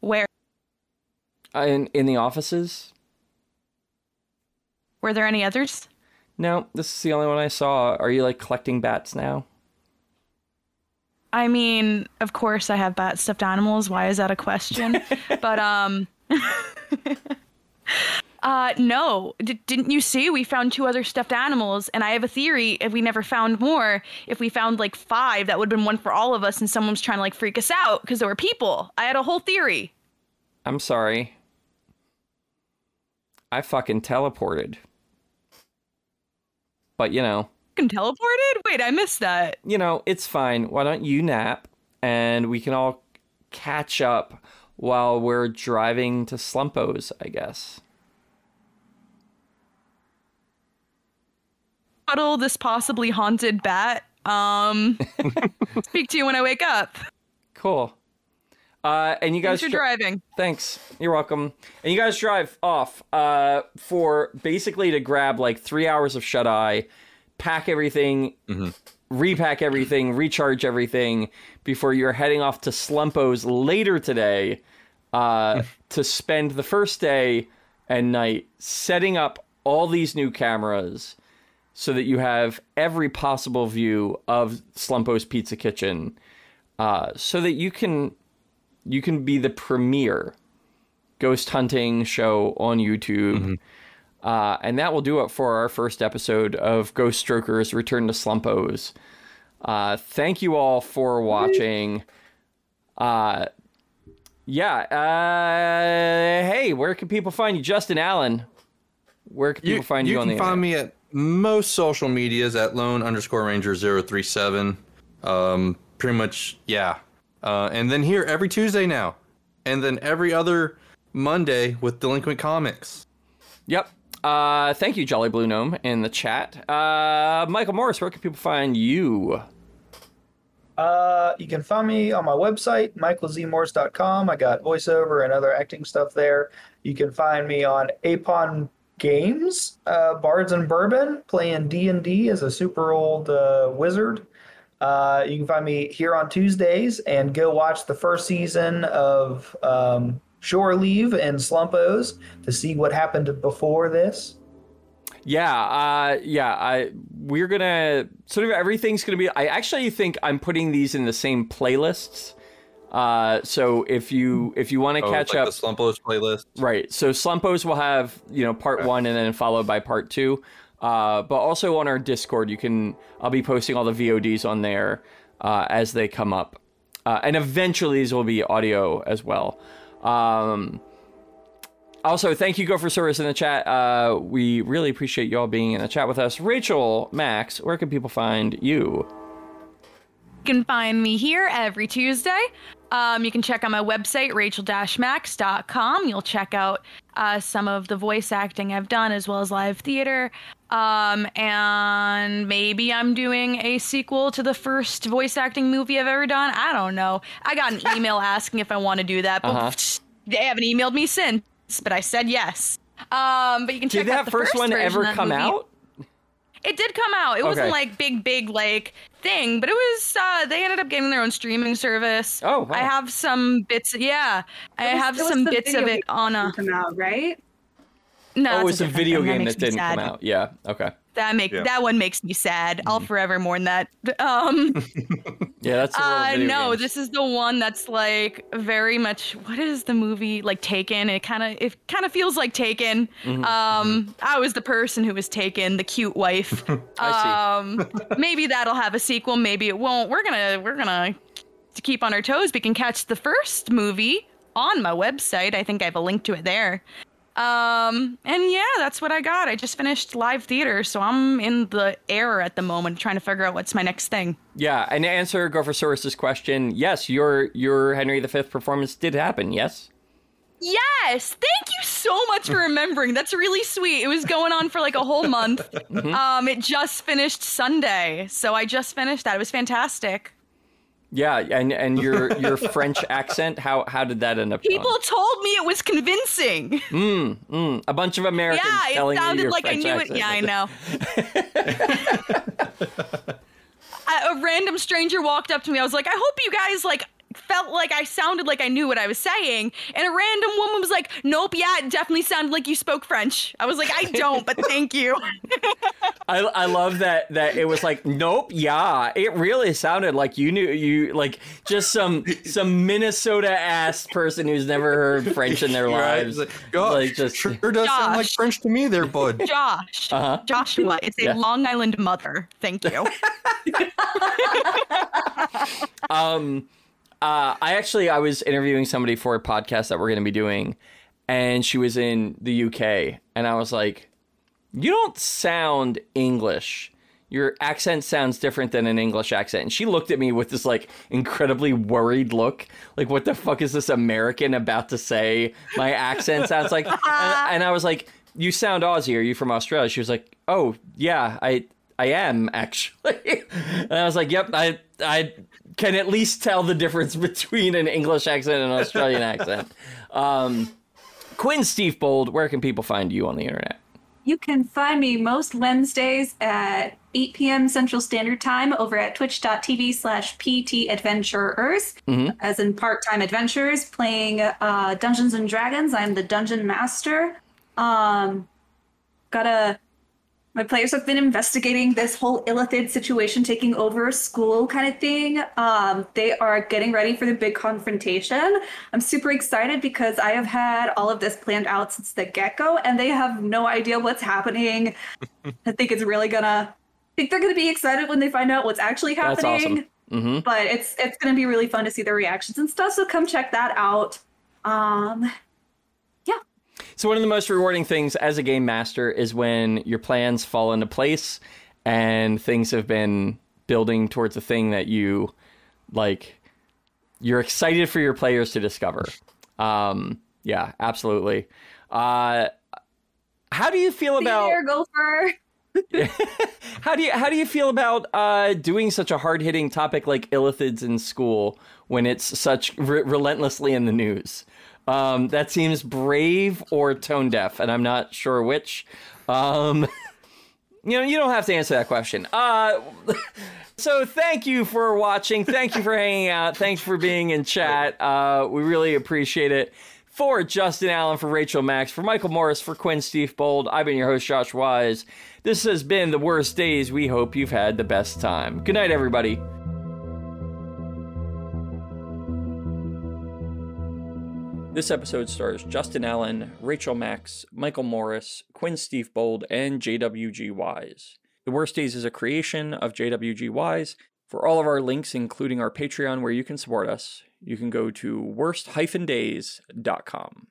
S2: Where
S1: in in the offices.
S2: were there any others?
S1: No, this is the only one I saw. Are you like collecting bats now?
S2: I mean, of course I have bat stuffed animals. Why is that a question? but um Uh no. D- didn't you see we found two other stuffed animals and I have a theory if we never found more, if we found like 5 that would have been one for all of us and someone was trying to like freak us out because there were people. I had a whole theory.
S1: I'm sorry. I fucking teleported. But you know,
S2: Fucking teleported? Wait, I missed that.
S1: you know, it's fine. Why don't you nap and we can all catch up while we're driving to Slumpos, I guess.
S2: Cuddle this possibly haunted bat. Um speak to you when I wake up.
S1: Cool. Uh, and you guys
S2: Thanks for
S1: dri-
S2: driving.
S1: Thanks. You're welcome. And you guys drive off uh, for basically to grab like three hours of shut eye, pack everything, repack everything, recharge everything before you're heading off to Slumpos later today uh, to spend the first day and night setting up all these new cameras so that you have every possible view of Slumpos Pizza Kitchen uh, so that you can you can be the premier ghost hunting show on YouTube. Uh, and that will do it for our first episode of Ghost Strokers Return to Slumpos. Uh, thank you all for watching. Uh, yeah. Uh, hey, where can people find you? Justin Allen. Where can people find you,
S5: you
S1: on
S5: can find
S1: internet?
S5: me at most social medias at lone underscore ranger 037 um pretty much yeah uh and then here every tuesday now and then every other monday with delinquent comics
S1: Yep. Uh, thank you, Jolly Blue Gnome, in the chat. Uh, Michael Morse, where can people find you?
S3: Uh, you can find me on my website, michaelzmorse.com. I got voiceover and other acting stuff there. You can find me on Apon Games, uh, Bards and Bourbon, playing D and D as a super old uh, wizard. Uh, you can find me here on Tuesdays and go watch the first season of um, Shore Leave and Slumpos to see what happened before this.
S1: Yeah, uh, yeah. I we're gonna sort of everything's gonna be. I actually think I'm putting these in the same playlists. Uh, so if you if you want to
S5: Oh,
S1: catch
S5: like
S1: up,
S5: the Slumpos playlist.
S1: right? So Slumpos will have you know part
S5: Okay.
S1: one and then followed by part two. Uh, but also on our Discord, you can. I'll be posting all the VODs on there uh, as they come up, uh, and eventually these will be audio as well. Um, also, thank you, Go for Service in the chat. Uh, we really appreciate you all being in the chat with us. Rachel, Max, where can people find you?
S2: You can find me here every Tuesday. Um, you can check out my website, rachel-max.com. You'll check out uh, some of the voice acting I've done as well as live theater. Um, and maybe I'm doing a sequel to the first voice acting movie I've ever done. I don't know. I got an email asking if I want to do that, but
S1: Uh-huh.
S2: they haven't emailed me since, but I said yes. Um, but you can check
S1: Did
S2: out
S1: that
S2: the
S1: first,
S2: first
S1: one ever come
S2: movie.
S1: out?
S2: It did come out. It wasn't like big, big like thing, but it was. uh They ended up getting their own streaming service.
S1: Oh, wow.
S2: I have some bits. Yeah, I have some bits of it on a.
S4: Come out, right?
S2: No,
S1: oh,
S2: that's
S1: it's a
S2: different
S1: video game
S2: makes
S1: that didn't
S2: sad.
S1: come out. Yeah. Okay.
S2: That make
S5: Yeah.
S2: that one makes me sad. I'll forever mourn that. Um,
S1: Yeah, that's the world
S2: uh, no,
S1: games.
S2: this is the one that's like very much. What is the movie like? Taken. It kind of it kind of feels like Taken.
S1: Mm-hmm.
S2: Um, I was the person who was taken, the cute wife. Um, maybe that'll have a sequel. Maybe it won't. We're gonna we're gonna to keep on our toes. We can catch the first movie on my website. I think I have a link to it there. Um, and yeah, that's what I got. I just finished live theater, so I'm in the air at the moment, trying to figure out what's my next thing.
S1: Yeah, and to answer Go for question, yes, your your Henry V performance did happen. Yes.
S2: Yes, thank you so much for remembering. That's really sweet. It was going on for like a whole month. Um, it just finished Sunday, so I just finished that. It was fantastic.
S1: Yeah, and and your your French accent, how how did that end up? going?
S2: People told me it was convincing. Mm, mm.
S1: a bunch of Americans
S2: yeah, it
S1: telling you
S2: sounded
S1: your
S2: like I knew
S1: accent.
S2: it. Yeah, I know. a, a random stranger walked up to me. I was like, I hope you guys like felt like I sounded like I knew what I was saying. And a random woman was like, Nope, yeah, it definitely sounded like you spoke French. I was like, I don't, but thank you.
S1: I, I love that that it was like nope yeah it really sounded like you knew you like just some some Minnesota ass person who's never heard French in their lives
S5: It's like, God,
S1: like just
S5: sure does sound like French to me there, bud.
S2: Josh.
S1: Uh-huh.
S2: Joshua. It's a
S1: Yeah.
S2: Long Island mother. Thank you.
S1: um uh I actually I was interviewing somebody for a podcast that we're going to be doing and she was in the UK and I was like you don't sound English your accent sounds different than an English accent. And she looked at me with this like incredibly worried look. Like, what the fuck is this American about to say? My accent sounds like. and, and I was like, You sound Aussie. Are you from Australia? She was like, Oh, yeah, I I am actually. and I was like, Yep, I I can at least tell the difference between an English accent and an Australian accent. Um, Quinn Steve Bold, where can people find you on the internet?
S4: You can find me most Wednesdays at 8 p.m. Central Standard Time over at twitch.tv slash PT Adventurers, as in part time adventures, playing uh, Dungeons and Dragons. I'm the dungeon master. Um, got a. My players have been investigating this whole Illithid situation taking over a school kind of thing. Um, they are getting ready for the big confrontation. I'm super excited because I have had all of this planned out since the get go, and they have no idea what's happening. I think it's really gonna. I think they're gonna be excited when they find out what's actually
S1: That's
S4: happening.
S1: awesome. Mm-hmm.
S4: But it's it's gonna be really fun to see their reactions and stuff. So come check that out. Um.
S1: So one of the most rewarding things as a game master is when your plans fall into place and things have been building towards a thing that you like you're excited for your players to discover. Um yeah, absolutely. Uh how do you feel
S4: See
S1: about
S4: there, Gopher.
S1: how do you how do you feel about uh, doing such a hard hitting topic like illithids in school when it's such re- relentlessly in the news? Um, that seems brave or tone deaf, and I'm not sure which. Um, you know, you don't have to answer that question. Uh, so thank you for watching. Thank you for hanging out. Thanks for being in chat. Uh, we really appreciate it. For Justin Allen, for Rachel Max, for Michael Morse, for Quinn Steve Bold, I've been your host, Josh Wise. This has been the worst days. We hope you've had the best time. Good night, everybody. This episode stars Justin Allen, Rachel Max, Michael Morse, Quinn Steve Bold, and JWG Wise. The Worst Days is a creation of JWG Wise. For all of our links, including our Patreon where you can support us, you can go to worst-days.com.